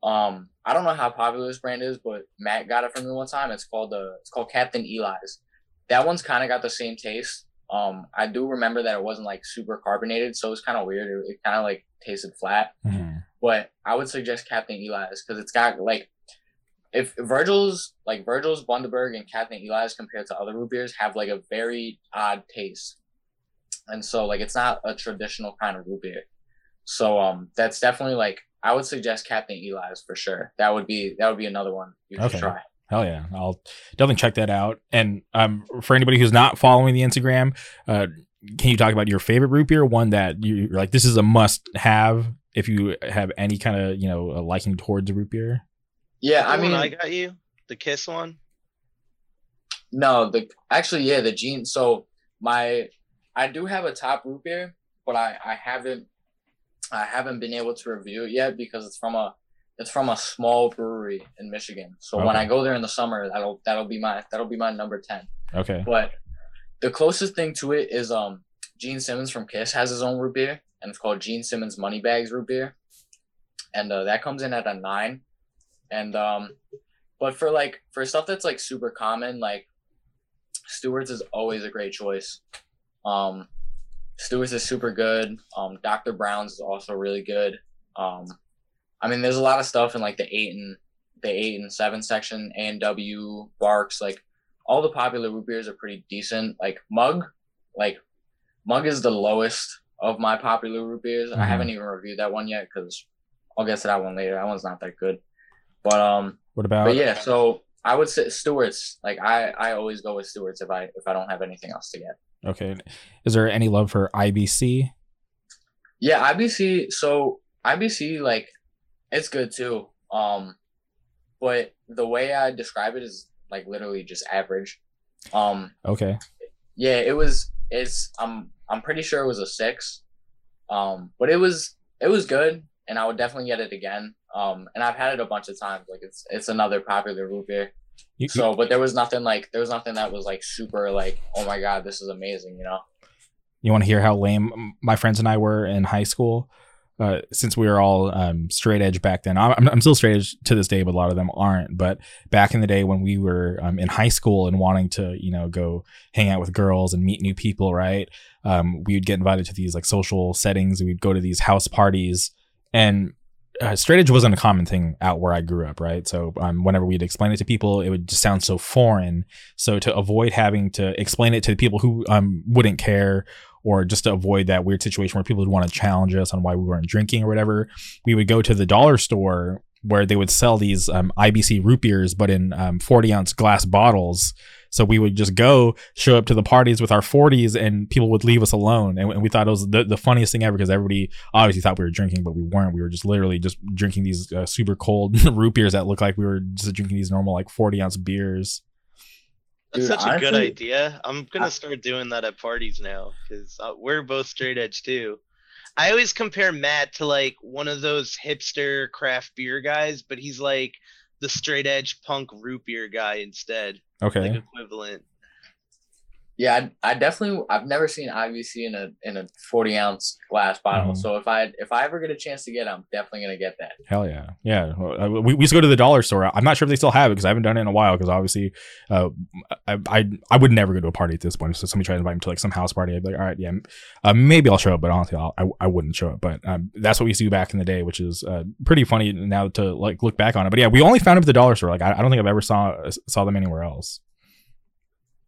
um I don't know how popular this brand is, but Matt got it from me one time. It's called the it's called Captain Eli's. That one's kind of got the same taste. Um I do remember that it wasn't like super carbonated, so it's kind of weird. It, it kind of like tasted flat Mhm. But I would suggest Captain Eli's because it's got like if Virgil's like Virgil's Bundaberg and Captain Eli's compared to other root beers have like a very odd taste, and so like it's not a traditional kind of root beer. So um, that's definitely like I would suggest Captain Eli's for sure. That would be that would be another one you should Okay. try. Hell yeah, I'll definitely check that out. And um, for anybody who's not following the Instagram, uh, can you talk about your favorite root beer? One that you're like, this is a must-have if you have any kind of you know a liking towards root beer. Yeah, The I mean, I got you the Kiss one. No, the actually yeah, the gene. So my I do have a top root beer, but I I haven't I haven't been able to review it yet because it's from a it's from a small brewery in Michigan. So when I go there in the summer, that'll that'll be my that'll be my number ten. Okay. But the closest thing to it is um Gene Simmons from Kiss has his own root beer, and it's called Gene Simmons Moneybags root beer. and uh, that comes in at a nine. And um, but for like for stuff that's like super common, like Stewart's is always a great choice. Um, Stewart's is super good. Um, Dr. Brown's is also really good. Um, I mean, there's a lot of stuff in like the eight and the eight and seven section, A and W, Barq's, like all the popular root beers are pretty decent. Like Mug, like Mug is the lowest of my popular root beers. Mhm. I haven't even reviewed that one yet because I'll get to that one later. That one's not that good. But um, What about but yeah, so I would say Stewart's. Like I, I always go with Stewart's if I if I don't have anything else to get. okay? Is there any love for IBC? Yeah, IBC. So IBC, like, it's good too. Um, but the way I describe it is like literally just average. Um, Okay, yeah, it was. It's. I'm. I'm pretty sure it was a six. Um, but it was. It was good, and I would definitely get it again. Um, and I've had it a bunch of times. Like it's. It's another popular root beer. you, So, but there was nothing like. There was nothing that was like super like. Oh my god, this is amazing. You know. you want to hear how lame my friends and I were in high school? Uh, since we were all um, straight edge back then, I'm, I'm still straight edge to this day, but a lot of them aren't. But back in the day when we were um, in high school and wanting to, you know, go hang out with girls and meet new people, right? Um, we would get invited to these like social settings. We'd go to these house parties, and uh, straight edge wasn't a common thing out where I grew up, right? So um, whenever we'd explain it to people, it would just sound so foreign. So to avoid having to explain it to people who um, wouldn't care, or just to avoid that weird situation where people would want to challenge us on why we weren't drinking or whatever, we would go to the dollar store where they would sell these um, IBC root beers, but in um, 40 ounce glass bottles. So we would just go show up to the parties with our 40s and people would leave us alone. And, and we thought it was the, the funniest thing ever because everybody obviously thought we were drinking, but we weren't. We were just literally just drinking these uh, super cold root beers that looked like we were just drinking these normal like 40 ounce beers. That's Dude, such a good idea. I'm gonna I- start doing that at parties now because uh, we're both straight edge too. I always compare Matt to like one of those hipster craft beer guys, but he's like the straight edge punk root beer guy instead, Okay. like equivalent. Yeah, I, I definitely I've never seen IBC in a in a forty ounce glass bottle. Mhm. So if I if I ever get a chance to get, it, I'm definitely gonna get that. Hell yeah, yeah. Uh, We, we used to go to the dollar store. I'm not sure if they still have it because I haven't done it in a while. Because obviously, uh, I, I I would never go to a party at this point. So somebody tried to invite me to like some house party, I'd be like, all right, yeah, uh, maybe I'll show up. But honestly, I'll, I I wouldn't show up. But um, that's what we used to do back in the day, which is uh, pretty funny now to like look back on it. But yeah, we only found them at the dollar store. Like I, I don't think I've ever saw saw them anywhere else.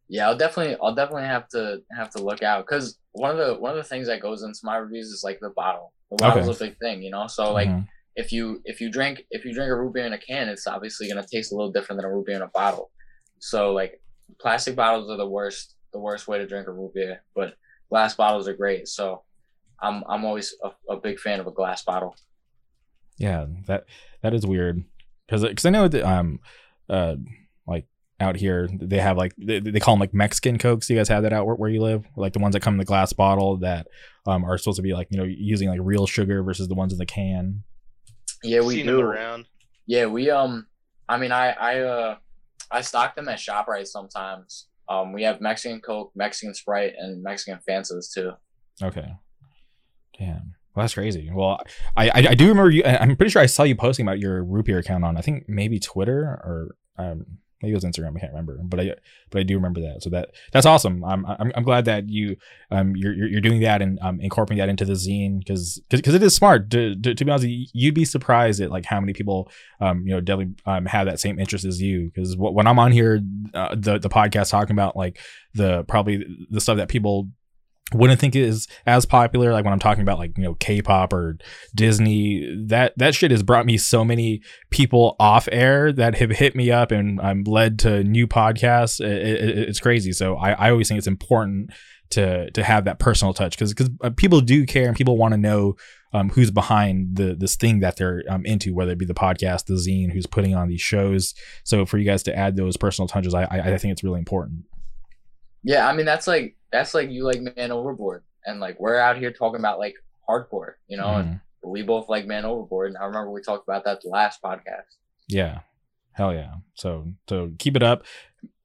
Yeah, I'll definitely I'll definitely have to have to look out because one of the one of the things that goes into my reviews is like the bottle. The bottle's a big thing, you know. So like Mhm. if you if you drink if you drink a root beer in a can, it's obviously gonna taste a little different than a root beer in a bottle. So like plastic bottles are the worst the worst way to drink a root beer, but glass bottles are great. So I'm I'm always a, a big fan of a glass bottle. Yeah, that that is weird because because I know that um uh out here they have like they, they call them like Mexican cokes. Do you guys have that out where, where you live? Like the ones that come in the glass bottle that um are supposed to be like you know using like real sugar versus the ones in the can. Yeah, we Seen do. around. Yeah, we um I mean I I uh I stock them at ShopRite sometimes. Um we have Mexican Coke, Mexican Sprite, and Mexican Fantas too. Okay, damn. Well, that's crazy. Well, I, I I do remember you. I'm pretty sure I saw you posting about your root beer account on I think maybe Twitter or um maybe it was Instagram. I can't remember, but I but I do remember that. So that that's awesome. I'm I'm, I'm glad that you um you're you're doing that and um incorporating that into the zine because because it is smart. To, to to be honest, you'd be surprised at like how many people um you know definitely um have that same interest as you. Because when I'm on here, uh, the the podcast talking about like the probably the stuff that people wouldn't think is as popular like when i'm talking about like you know k-pop or disney that that shit has brought me so many people off air that have hit me up and i'm led to new podcasts It- it- it's crazy so I, I always think it's important to to have that personal touch because because people do care and people want to know um, who's behind the this thing that they're um, into, whether it be the podcast, the zine, who's putting on these shows. So for you guys to add those personal touches, I I, I think it's really important. Yeah, I mean that's like that's like you like Man Overboard, and like we're out here talking about like hardcore, you know, and Mhm. we both like Man Overboard. And I remember we talked about that the last podcast. Yeah. Hell yeah. So so keep it up.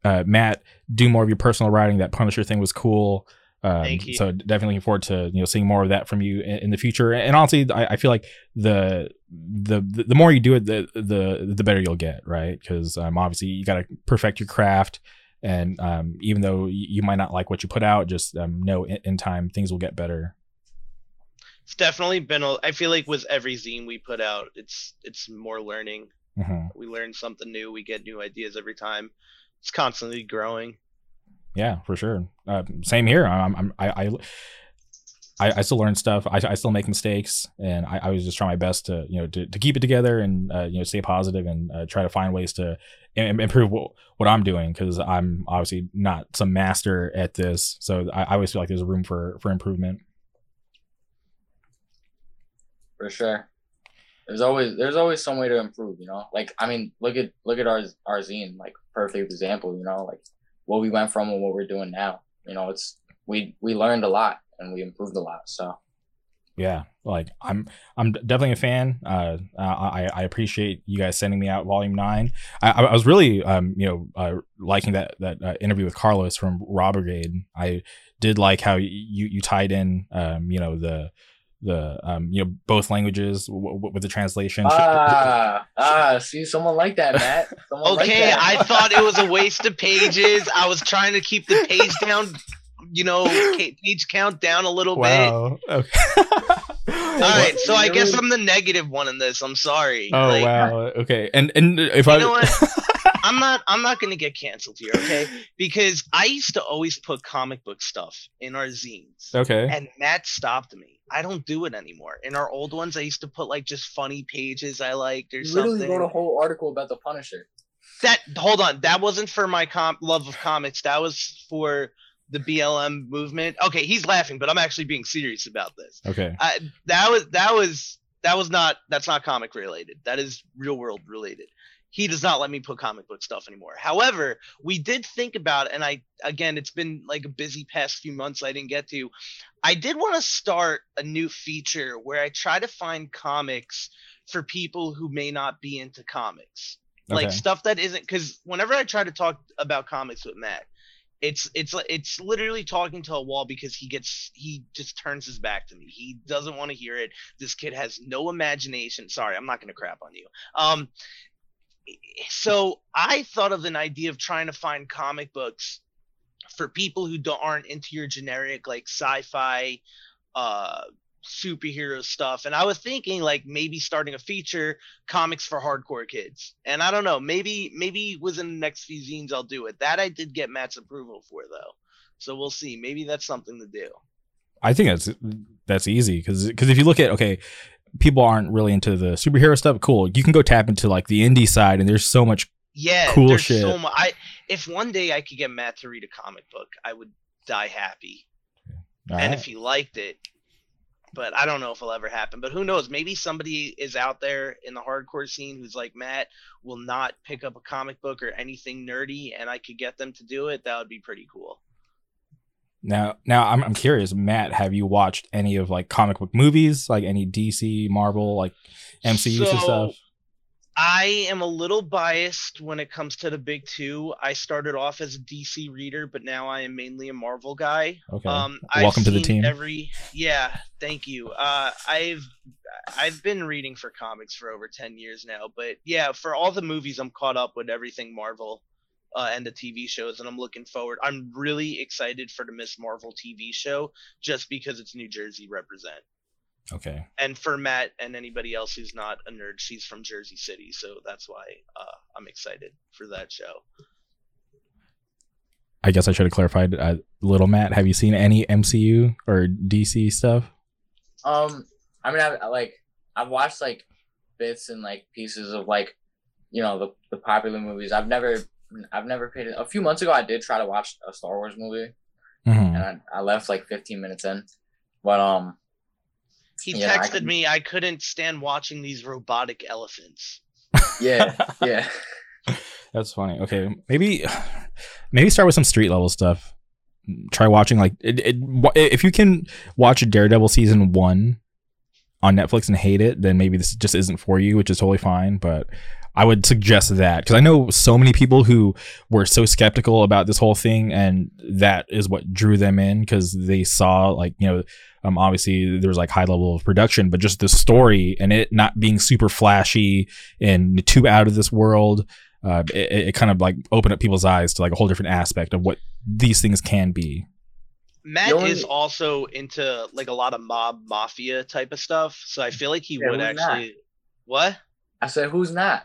Uh, Matt, do more of your personal writing. That Punisher thing was cool. Um, Thank you. So definitely looking forward to you know seeing more of that from you in, in the future. And honestly, I, I feel like the the, the the more you do it, the the the better you'll get, right? Because um, obviously you got to perfect your craft, and um, even though you might not like what you put out, just um, know in, in time things will get better. It's definitely been. A, I feel like with every zine we put out, it's it's more learning. hmm We learn something new. We get new ideas every time. It's constantly growing. Yeah, for sure. Uh, same here. I'm, I'm I, I I I still learn stuff. I, I still make mistakes, and I, I was just try my best to you know to, to keep it together and uh, you know stay positive and uh, try to find ways to im- improve what, what I'm doing because I'm obviously not some master at this. So I, I always feel like there's room for for improvement. for sure. There's always there's always some way to improve, you know. Like I mean, look at look at our our zine, like perfect example, you know, like what we went from and what we're doing now. You know, it's we we learned a lot and we improved a lot. So Yeah, like I'm I'm definitely a fan. Uh, I I appreciate you guys sending me out Volume Nine. I, I was really um you know uh, liking that that uh, interview with Carlos from Raw Brigade. I did like how you you tied in um you know the the um you know both languages w- w- with the translation. ah ah, see someone like that, Matt. Someone like Okay, that. I thought it was a waste of pages. I was trying to keep the page down, you know, ca- page count down a little bit. wow. Okay. All right, so I guess I'm the negative one in this. I'm sorry. Oh Like, wow. Okay. And and if You I know what? I'm not I'm not gonna get canceled here, okay? Because I used to always put comic book stuff in our zines. okay. And Matt stopped me. I don't do it anymore. In our old ones, I used to put like just funny pages I liked or You literally something. wrote a whole article about the Punisher. that hold on, that wasn't for my com- love of comics. That was for the BLM movement. Okay, he's laughing, but I'm actually being serious about this. Okay. I, that was that was that was not that's not comic related. That is real world related. He does not let me put comic book stuff anymore. However, we did think about, and I again, it's been like a busy past few months. I didn't get to. I did want to start a new feature where I try to find comics for people who may not be into comics, like stuff that isn't. Because whenever I try to talk about comics with Matt, it's it's it's literally talking to a wall because he gets he just turns his back to me. He doesn't want to hear it. This kid has no imagination. Sorry, I'm not going to crap on you. Um so I thought of an idea of trying to find comic books for people who don't aren't into your generic like sci-fi uh superhero stuff and i was thinking like maybe starting a feature comics for hardcore kids and i don't know maybe maybe within the next few zines i'll do it that i did get matt's approval for though so we'll see maybe that's something to do I think that's that's easy because because if you look at okay, people aren't really into the superhero stuff. Cool, you can go tap into like the indie side, and there's so much. yeah Cool shit. so much i if one day i could get matt to read a comic book i would die happy All and right. if he liked it. But I don't know if it'll ever happen. But who knows? Maybe somebody is out there in the hardcore scene who's like Matt will not pick up a comic book or anything nerdy, and I could get them to do it. That would be pretty cool. Now, now I'm, I'm curious, Matt. Have you watched any of like comic book movies, like any DC, Marvel, like MCU So, stuff? I am a little biased when it comes to the big two. I started off as a DC reader, but now I am mainly a Marvel guy. Okay. Um, Welcome I've to the team. Every yeah, thank you. Uh, I've I've been reading for comics for over ten years now, but yeah, for all the movies, I'm caught up with everything Marvel. Uh, and the TV shows, and I'm looking forward. I'm really excited for the Miss Marvel TV show just because it's New Jersey represent. Okay. And for Matt and anybody else who's not a nerd, she's from Jersey City, so that's why uh, I'm excited for that show. I guess I should have clarified. Uh, little Matt, have you seen any MCU or DC stuff? Um, I mean, I, I like I've watched like bits and like pieces of like, you know, the the popular movies. I've never I've never paid it. A few months ago, I did try to watch a Star Wars movie, Mhm. and I, I left like 15 minutes in. But um, He Yeah, I texted can- me, I couldn't stand watching these robotic elephants. yeah, yeah. That's funny. Okay, maybe maybe start with some street level stuff. Try watching like it, it, if you can watch Daredevil season one on Netflix and hate it, then maybe this just isn't for you, which is totally fine. But I would suggest that because I know so many people who were so skeptical about this whole thing, and that is what drew them in because they saw like you know, um, obviously there was like high level of production, but just the story and it not being super flashy and too out of this world. Uh, it, it kind of like opened up people's eyes to like a whole different aspect of what these things can be. Matt only- is also into like a lot of mob mafia type of stuff, so I feel like he Yeah, would who's not? actually. What? I said, who's not?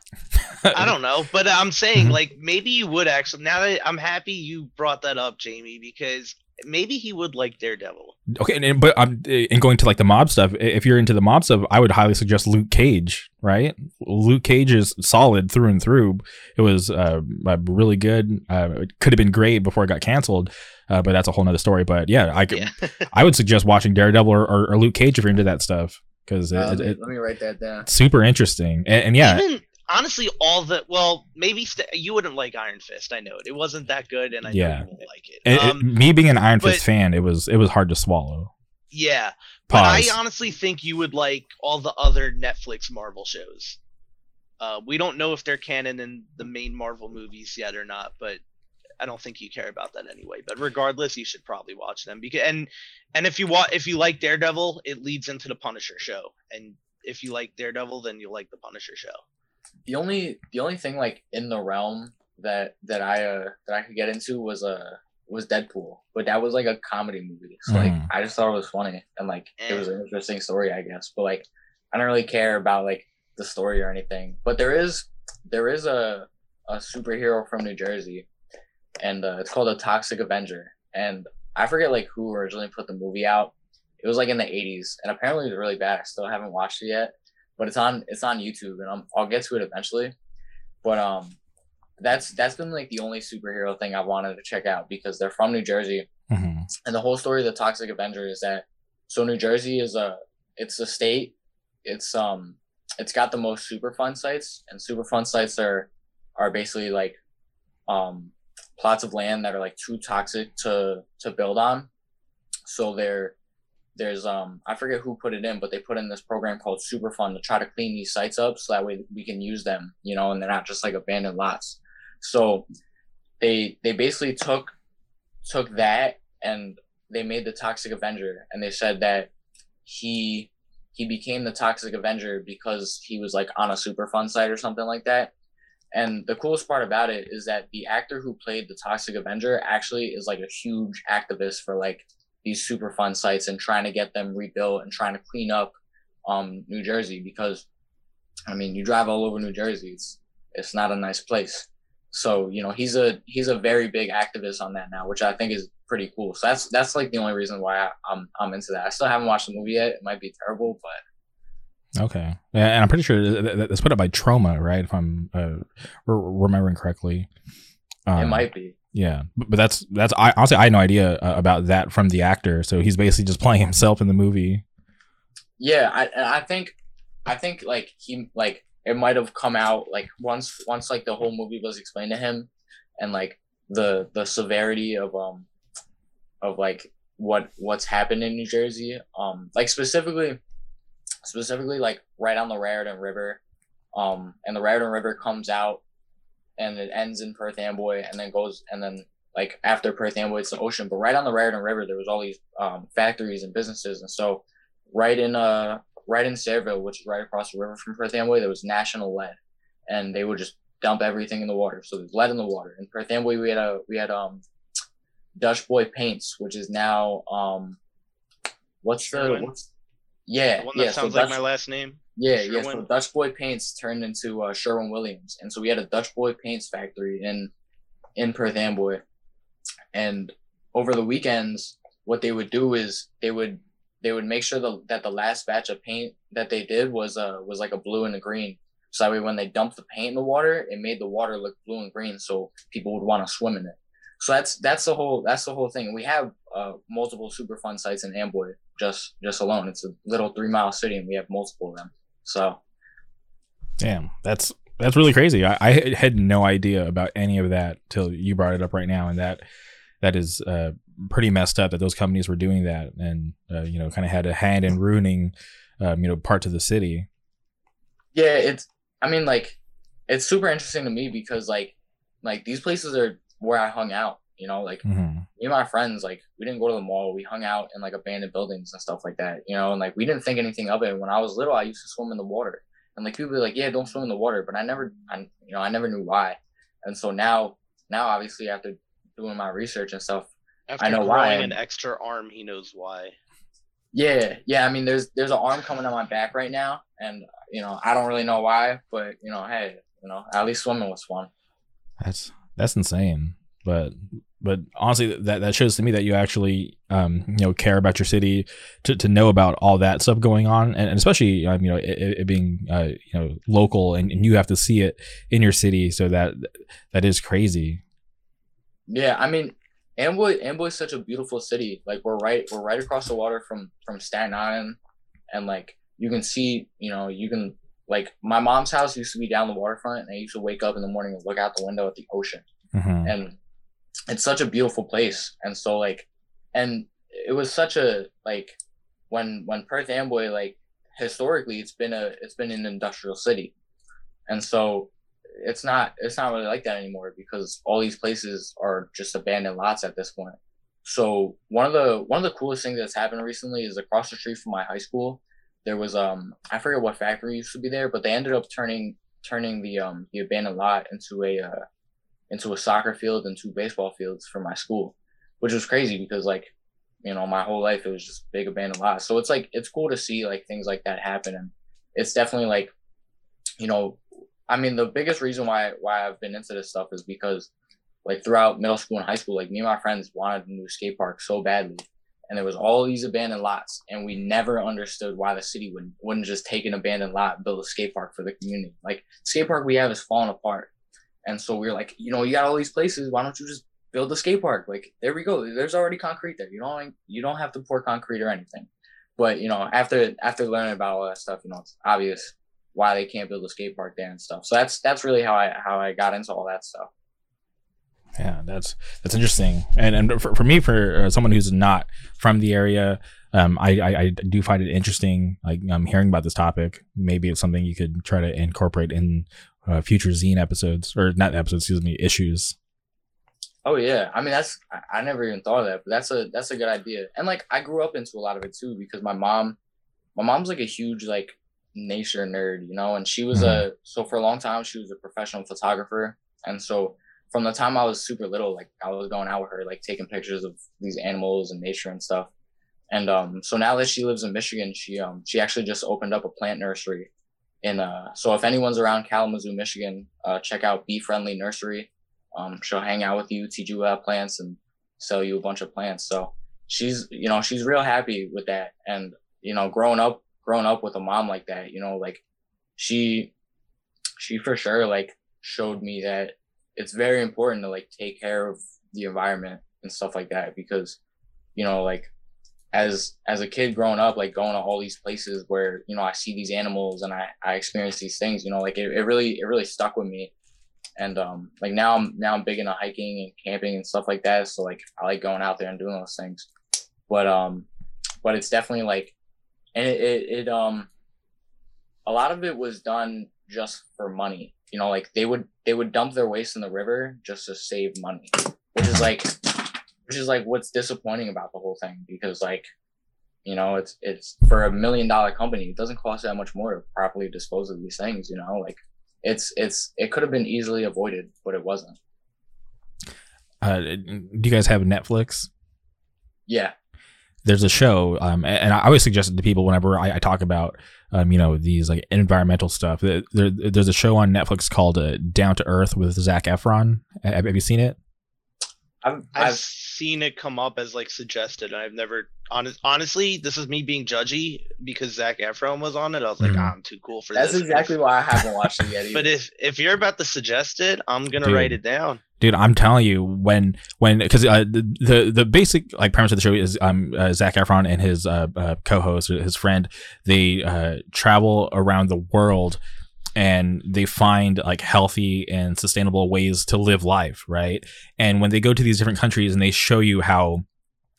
I don't know, but I'm saying Mhm. like maybe you would actually. Now that I'm happy you brought that up, Jamie, because maybe he would like Daredevil. Okay, and, and but I'm and going to like the mob stuff. If you're into the mob stuff, I would highly suggest Luke Cage. Right, Luke Cage is solid through and through. It was uh, uh, really good. Uh, it could have been great before it got canceled, uh, but that's a whole nother story. But yeah, I could, Yeah. I would suggest watching Daredevil or, or, or Luke Cage if you're into that stuff because Uh, it, let, it, me, let me write that down. super interesting. And, and yeah, Even honestly, all the well, maybe st- you wouldn't like Iron Fist. I know it. It wasn't that good, and I Yeah. know you won't like it. it- it- Um, me being an Iron Fist fan, it was it was hard to swallow. yeah, but I honestly think you would like all the other Netflix Marvel shows. Uh, we don't know if they're canon in the main Marvel movies yet or not, but I don't think you care about that anyway. But regardless, you should probably watch them because and and if you want if you like Daredevil, it leads into the Punisher show, and if you like Daredevil, then you'll like the Punisher show. The only the only thing like in the realm that that I uh that I could get into was uh was Deadpool, but that was like a comedy movie. So like Mhm. I just thought it was funny and like it was Eh. an interesting story, I guess. But like I don't really care about like the story or anything. But there is there is a a superhero from New Jersey, and uh, it's called a Toxic Avenger. And I forget like who originally put the movie out. It was like in the '80s, and apparently it was really bad. I still haven't watched it yet, but it's on it's on YouTube, and I'm, I'll get to it eventually. But um, that's that's been like the only superhero thing I wanted to check out because they're from New Jersey, Mhm. and the whole story of the Toxic Avenger is that so New Jersey is a it's a state. It's um it's got the most Superfund sites, and Superfund sites are are basically like um plots of land that are like too toxic to to build on. So there there's um I forget who put it in, but they put in this program called Superfund to try to clean these sites up so that way we can use them, you know, and they're not just like abandoned lots. So they they basically took took that and they made the Toxic Avenger and they said that he he became the Toxic Avenger because he was like on a Superfund site or something like that. And the coolest part about it is that the actor who played the Toxic Avenger actually is like a huge activist for like these Superfund sites and trying to get them rebuilt and trying to clean up um New Jersey because I mean you drive all over New Jersey it's it's not a nice place. So, you know, he's a he's a very big activist on that now, which I think is pretty cool. So that's that's like the only reason why I, I'm I'm into that. I still haven't watched the movie yet. It might be terrible, but Okay, Yeah, and I'm pretty sure that's put up by Troma, right? If I'm uh, re- remembering correctly. it Um, might be. Yeah, but, but that's that's I honestly I had no idea uh, about that from the actor. So he's basically just playing himself in the movie. Yeah, I I think I think like he like it might have come out like once once like the whole movie was explained to him and like the the severity of um of like what what's happened in New Jersey um like specifically specifically like right on the Raritan River. Um and the Raritan River comes out and it ends in Perth Amboy and then goes and then like after Perth Amboy it's the ocean. But right on the Raritan River there was all these um factories and businesses. And so right in uh right in Sayreville, which is right across the river from Perth Amboy, there was national lead, and they would just dump everything in the water. So there's lead in the water. In Perth Amboy, we had a we had um Dutch Boy Paints, which is now um what's the what's yeah The one that yeah so sounds like Dutch, my last name. yeah yeah so Dutch Boy Paints turned into uh, Sherwin Williams, and so we had a Dutch Boy Paints factory in in Perth Amboy, and over the weekends, what they would do is they would they would make sure the, that the last batch of paint that they did was uh was like a blue and a green. So that way, when they dumped the paint in the water, it made the water look blue and green, so people would want to swim in it. So that's that's the whole that's the whole thing. We have uh, multiple Superfund sites in Amboy just just alone. It's a little three mile city, and we have multiple of them. So Damn, that's that's really crazy. I, I had no idea about any of that till you brought it up right now, and that that is uh, pretty messed up that those companies were doing that, and uh, you know, kind of had a hand in ruining, um, you know, parts of the city. yeah, it's I mean like it's super interesting to me because like like these places are where I hung out. You know, like Mhm. me and my friends, like we didn't go to the mall. We hung out in like abandoned buildings and stuff like that. You know, and like we didn't think anything of it. When I was little, I used to swim in the water, and like people be like, "Yeah, don't swim in the water," but I never, I you know, I never knew why. And so now, now obviously after doing my research and stuff, After I know why, an extra arm, he knows why. yeah, yeah. I mean, there's there's an arm coming on my back right now, and you know, I don't really know why, but you know, hey, you know, at least swimming was fun. That's that's insane. But but honestly, that that shows to me that you actually um you know care about your city to, to know about all that stuff going on, and, and especially um, you know it, it being uh you know local, and, and you have to see it in your city. So that that is crazy. Yeah, I mean, Amboy Amboy is such a beautiful city. Like we're right we're right across the water from from Staten Island, and like you can see, you know, you can like my mom's house used to be down the waterfront, and I used to wake up in the morning and look out the window at the ocean, Mhm. and it's such a beautiful place. And so like, and it was such a like when when Perth Amboy like historically it's been a it's been an industrial city, and so it's not it's not really like that anymore because all these places are just abandoned lots at this point. So one of the one of the coolest things that's happened recently is across the street from my high school, there was um I forget what factory used to be there, but they ended up turning turning the um the abandoned lot into a uh, into a soccer field and two baseball fields for my school, which was crazy because like you know my whole life it was just big abandoned lots. So it's like it's cool to see like things like that happen, and it's definitely like you know I mean, the biggest reason why why I've been into this stuff is because like throughout middle school and high school, like me and my friends wanted a new skate park so badly, and there was all these abandoned lots, and we never understood why the city would wouldn't just take an abandoned lot build a skate park for the community. Like skate park we have is falling apart, and so we are like, you know, you got all these places, why don't you just build a skate park? Like there we go, there's already concrete there. You don't you don't have to pour concrete or anything. But you know, after after learning about all that stuff, you know, it's obvious why they can't build a skate park there and stuff. So that's that's really how I how I got into all that stuff. Yeah, that's that's interesting, and and for, for me, for uh, someone who's not from the area, um, I, I I do find it interesting. Like I'm hearing about this topic. Maybe it's something you could try to incorporate in uh, future zine episodes, or not episodes, excuse me, issues. Oh yeah, I mean that's I, I never even thought of that, but that's a that's a good idea. And like I grew up into a lot of it too because my mom, my mom's like a huge like nature nerd, you know, and she was a so for a long time she was a professional photographer, and so from the time I was super little, like I was going out with her, like taking pictures of these animals and nature and stuff. And um, so now that she lives in Michigan, she um she actually just opened up a plant nursery. In uh, so if anyone's around Kalamazoo, Michigan, uh, check out Bee Friendly Nursery. Um, she'll hang out with you, teach you about plants, and sell you a bunch of plants. So she's you know she's real happy with that. And you know, growing up growing up with a mom like that, you know, like she she for sure like showed me that it's very important to like take care of the environment and stuff like that because you know like as as a kid growing up like going to all these places where you know i see these animals and i i experience these things you know like it, it really it really stuck with me. And um like now i'm now i'm big into hiking and camping and stuff like that. So like i like going out there and doing those things. But um but it's definitely like and it, it, it um a lot of it was done just for money. You know like they would they would dump their waste in the river just to save money which is like which is like what's disappointing about the whole thing because like you know it's it's for a million dollar company it doesn't cost that much more to properly dispose of these things you know like it's it's it could have been easily avoided but it wasn't Uh, do you guys have Netflix? yeah there's a show, um, and I always suggest it to people whenever I, I talk about, um, you know, these like environmental stuff. There, there- there's a show on Netflix called uh, Down to Earth with Zac Efron. Have, have you seen it? I've, I've I've seen it come up as like suggested, and I've never honest, honestly. This is me being judgy because Zac Efron was on it. I was like, Mhm. ah, I'm too cool for that's this. That's exactly why i haven't watched it yet. But if if you're about to suggest it, I'm gonna Dude. write it down. Dude, I'm telling you, when when because uh, the, the the basic like premise of the show is um uh, Zac Efron and his uh, uh, co-host, his friend, they uh, travel around the world and they find like healthy and sustainable ways to live life, right? And when they go to these different countries and they show you how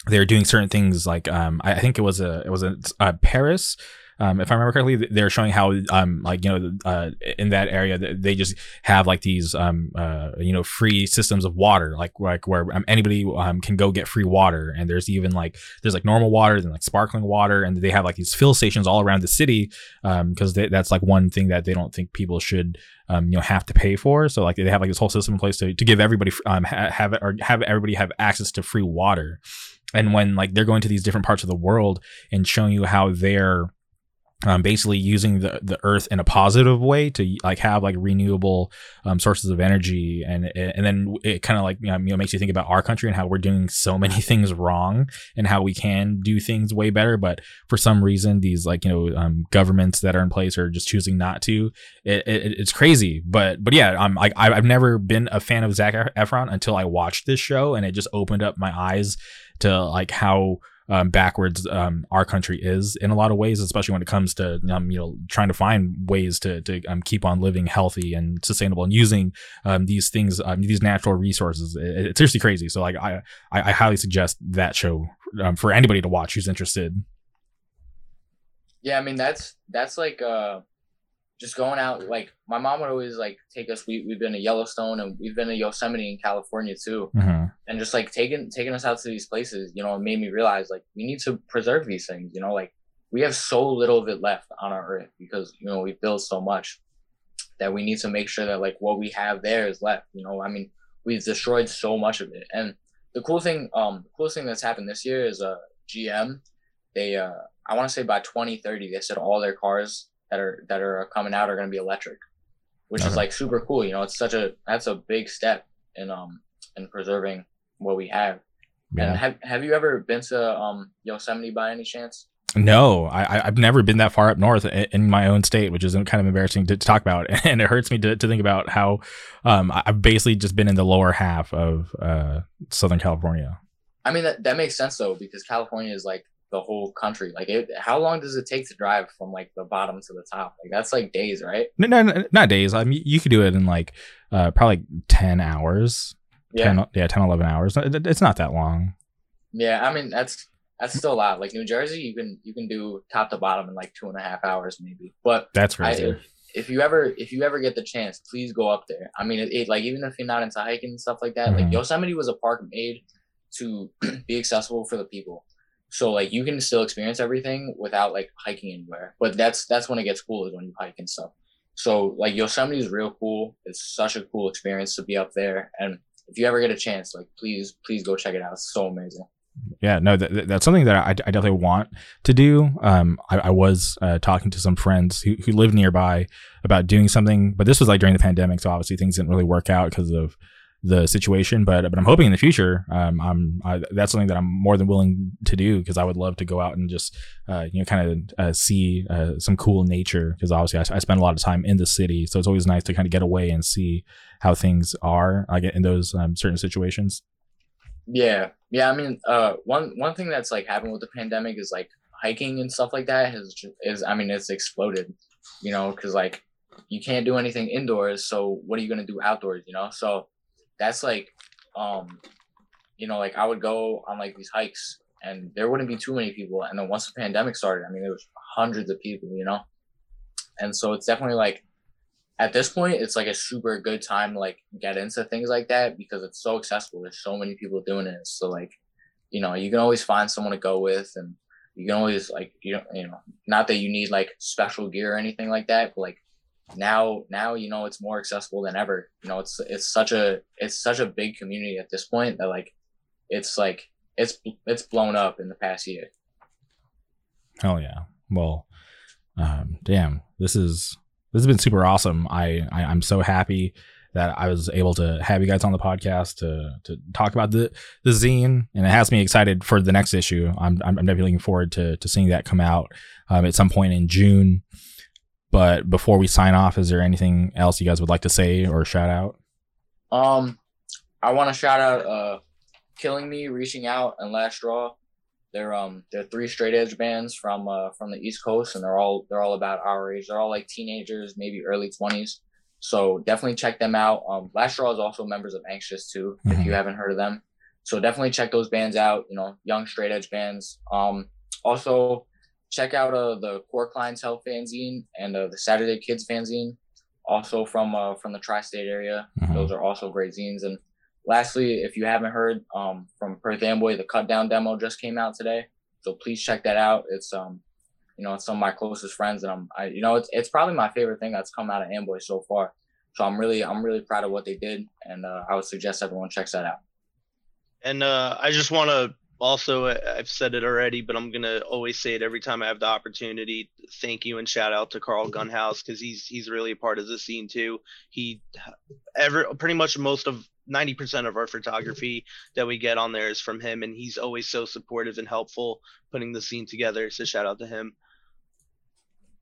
they're doing certain things, like um I think it was a it was a uh, Paris. Um, if I remember correctly, they're showing how um like you know uh, in that area they just have like these um uh you know free systems of water like like where um, anybody um can go get free water and there's even like there's like normal water then like sparkling water and they have like these fill stations all around the city um because that's like one thing that they don't think people should um, you know have to pay for. So like they have like this whole system in place to, to give everybody um, ha- have or have everybody have access to free water. And when like they're going to these different parts of the world and showing you how they're um, basically using the, the earth in a positive way to like have like renewable um, sources of energy. And and then it kind of like you know, makes you think about our country and how we're doing so many things wrong and how we can do things way better. But for some reason these like you know um, governments that are in place are just choosing not to. It, it, it's crazy. But but yeah I'm like I've never been a fan of Zac Efron until I watched this show and it just opened up my eyes to like how um, backwards um, our country is in a lot of ways, especially when it comes to um, you know trying to find ways to to um, keep on living healthy and sustainable and using um, these things, um, these natural resources. It, it's seriously crazy. So like I I, highly suggest that show for anybody to watch who's interested. Yeah, I mean that's that's like uh just going out like my mom would always like take us we, we've been to yellowstone and we've been to yosemite in california too mm-hmm. and just like taking taking us out to these places you know it made me realize like we need to preserve these things you know like we have so little of it left on our earth because you know we built so much that we need to make sure that like what we have there is left you know i mean we've destroyed so much of it and the cool thing um the coolest thing that's happened this year is uh gm they uh i want to say by 2030 they said all their cars that are that are coming out are going to be electric, which okay. is like super cool. You know, it's such a that's a big step in um in preserving what we have. Yeah. And have have you ever been to um Yosemite by any chance? No, I, I've never been that far up north in my own state, which is kind of embarrassing to, talk about, and it hurts me to, to think about how um, I've basically just been in the lower half of uh, Southern California. I mean that, that makes sense though because California is like the whole country. Like, it, how long does it take to drive from like the bottom to the top? Like, that's like days, right? No, no, no not days. I mean, you could do it in like uh, probably like 10 hours. Yeah. 10, yeah, 10, 11 hours. It's not that long. Yeah, I mean, that's that's still a lot. Like New Jersey, you can you can do top to bottom in like two and a half hours maybe. But that's crazy. I, if, if, you ever if you ever get the chance, please go up there. I mean, it, it like even if you're not into hiking and stuff like that, mm-hmm. like Yosemite was a park made to be accessible for the people. So like you can still experience everything without like hiking anywhere. But that's that's when it gets cool is when you hike and stuff. So like Yosemite is real cool. It's such a cool experience to be up there. And if you ever get a chance, like please please go check it out. It's so amazing. Yeah, no, that, that's something that I, I, definitely want to do. Um, I, I was uh, talking to some friends who, who live nearby about doing something, but this was like during the pandemic, so obviously things didn't really work out because of the situation. But but I'm hoping in the future, um, I'm I, that's something that I'm more than willing to do because I would love to go out and just uh, you know kind of uh, see uh, some cool nature because obviously I, I, spend a lot of time in the city, so it's always nice to kind of get away and see how things are. I get in those um, certain situations. Yeah, yeah. I mean, uh, one one thing that's like happened with the pandemic is like hiking and stuff like that has is I mean it's exploded, you know, because like you can't do anything indoors, so what are you gonna do outdoors, you know? So that's like um you know like i would go on like these hikes and there wouldn't be too many people. And then once the pandemic started i mean there was hundreds of people you know? And so it's definitely like at this point it's like a super good time to like get into things like that because it's so accessible. There's so many people doing it. So like you know you can always find someone to go with and you can always like you know you know not that you need like special gear or anything like that but like now now you know it's more accessible than ever you know it's it's such a it's such a big community at this point that like it's like it's it's blown up in the past year hell yeah well um damn this is this has been super awesome I, I i'm so happy that I was able to have you guys on the podcast to to talk about the the zine, and it has me excited for the next issue. I'm I'm definitely looking forward to to seeing that come out um, at some point in June. But before we sign off, is there anything else you guys would like to say or shout out? Um, I want to shout out uh, Killing Me, Reaching Out, and Last Straw. They're um they're three straight edge bands from uh from the East Coast, and they're all they're all about our age. They're all like teenagers, maybe early twenties. So definitely check them out. Um, Last Straw is also members of Anxious too, mm-hmm. if you haven't heard of them. So definitely check those bands out. You know, young straight edge bands. Um, also check out uh, the Core Clientele fanzine and uh, the Saturday Kids fanzine, also from uh, from the tri-state area. Mhm. Those are also great zines. And lastly, if you haven't heard um, from Perth Amboy, the Cut Down demo just came out today. So please check that out. It's um, you know, it's some of my closest friends, and I'm, I, you know, it's it's probably my favorite thing that's come out of Amboy so far. So I'm really I'm really proud of what they did, and uh, I would suggest everyone checks that out. And uh, I just want to also, I've said it already, but I'm gonna always say it every time I have the opportunity. Thank you and shout out to Carl Gunhouse because he's he's really a part of the scene too. He ever pretty much most of 90% of our photography that we get on there is from him, and he's always so supportive and helpful putting the scene together. So shout out to him.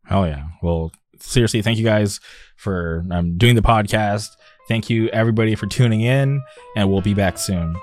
Hell yeah. Well, seriously, thank you guys for um, doing the podcast. Thank you, everybody, for tuning in, and we'll be back soon.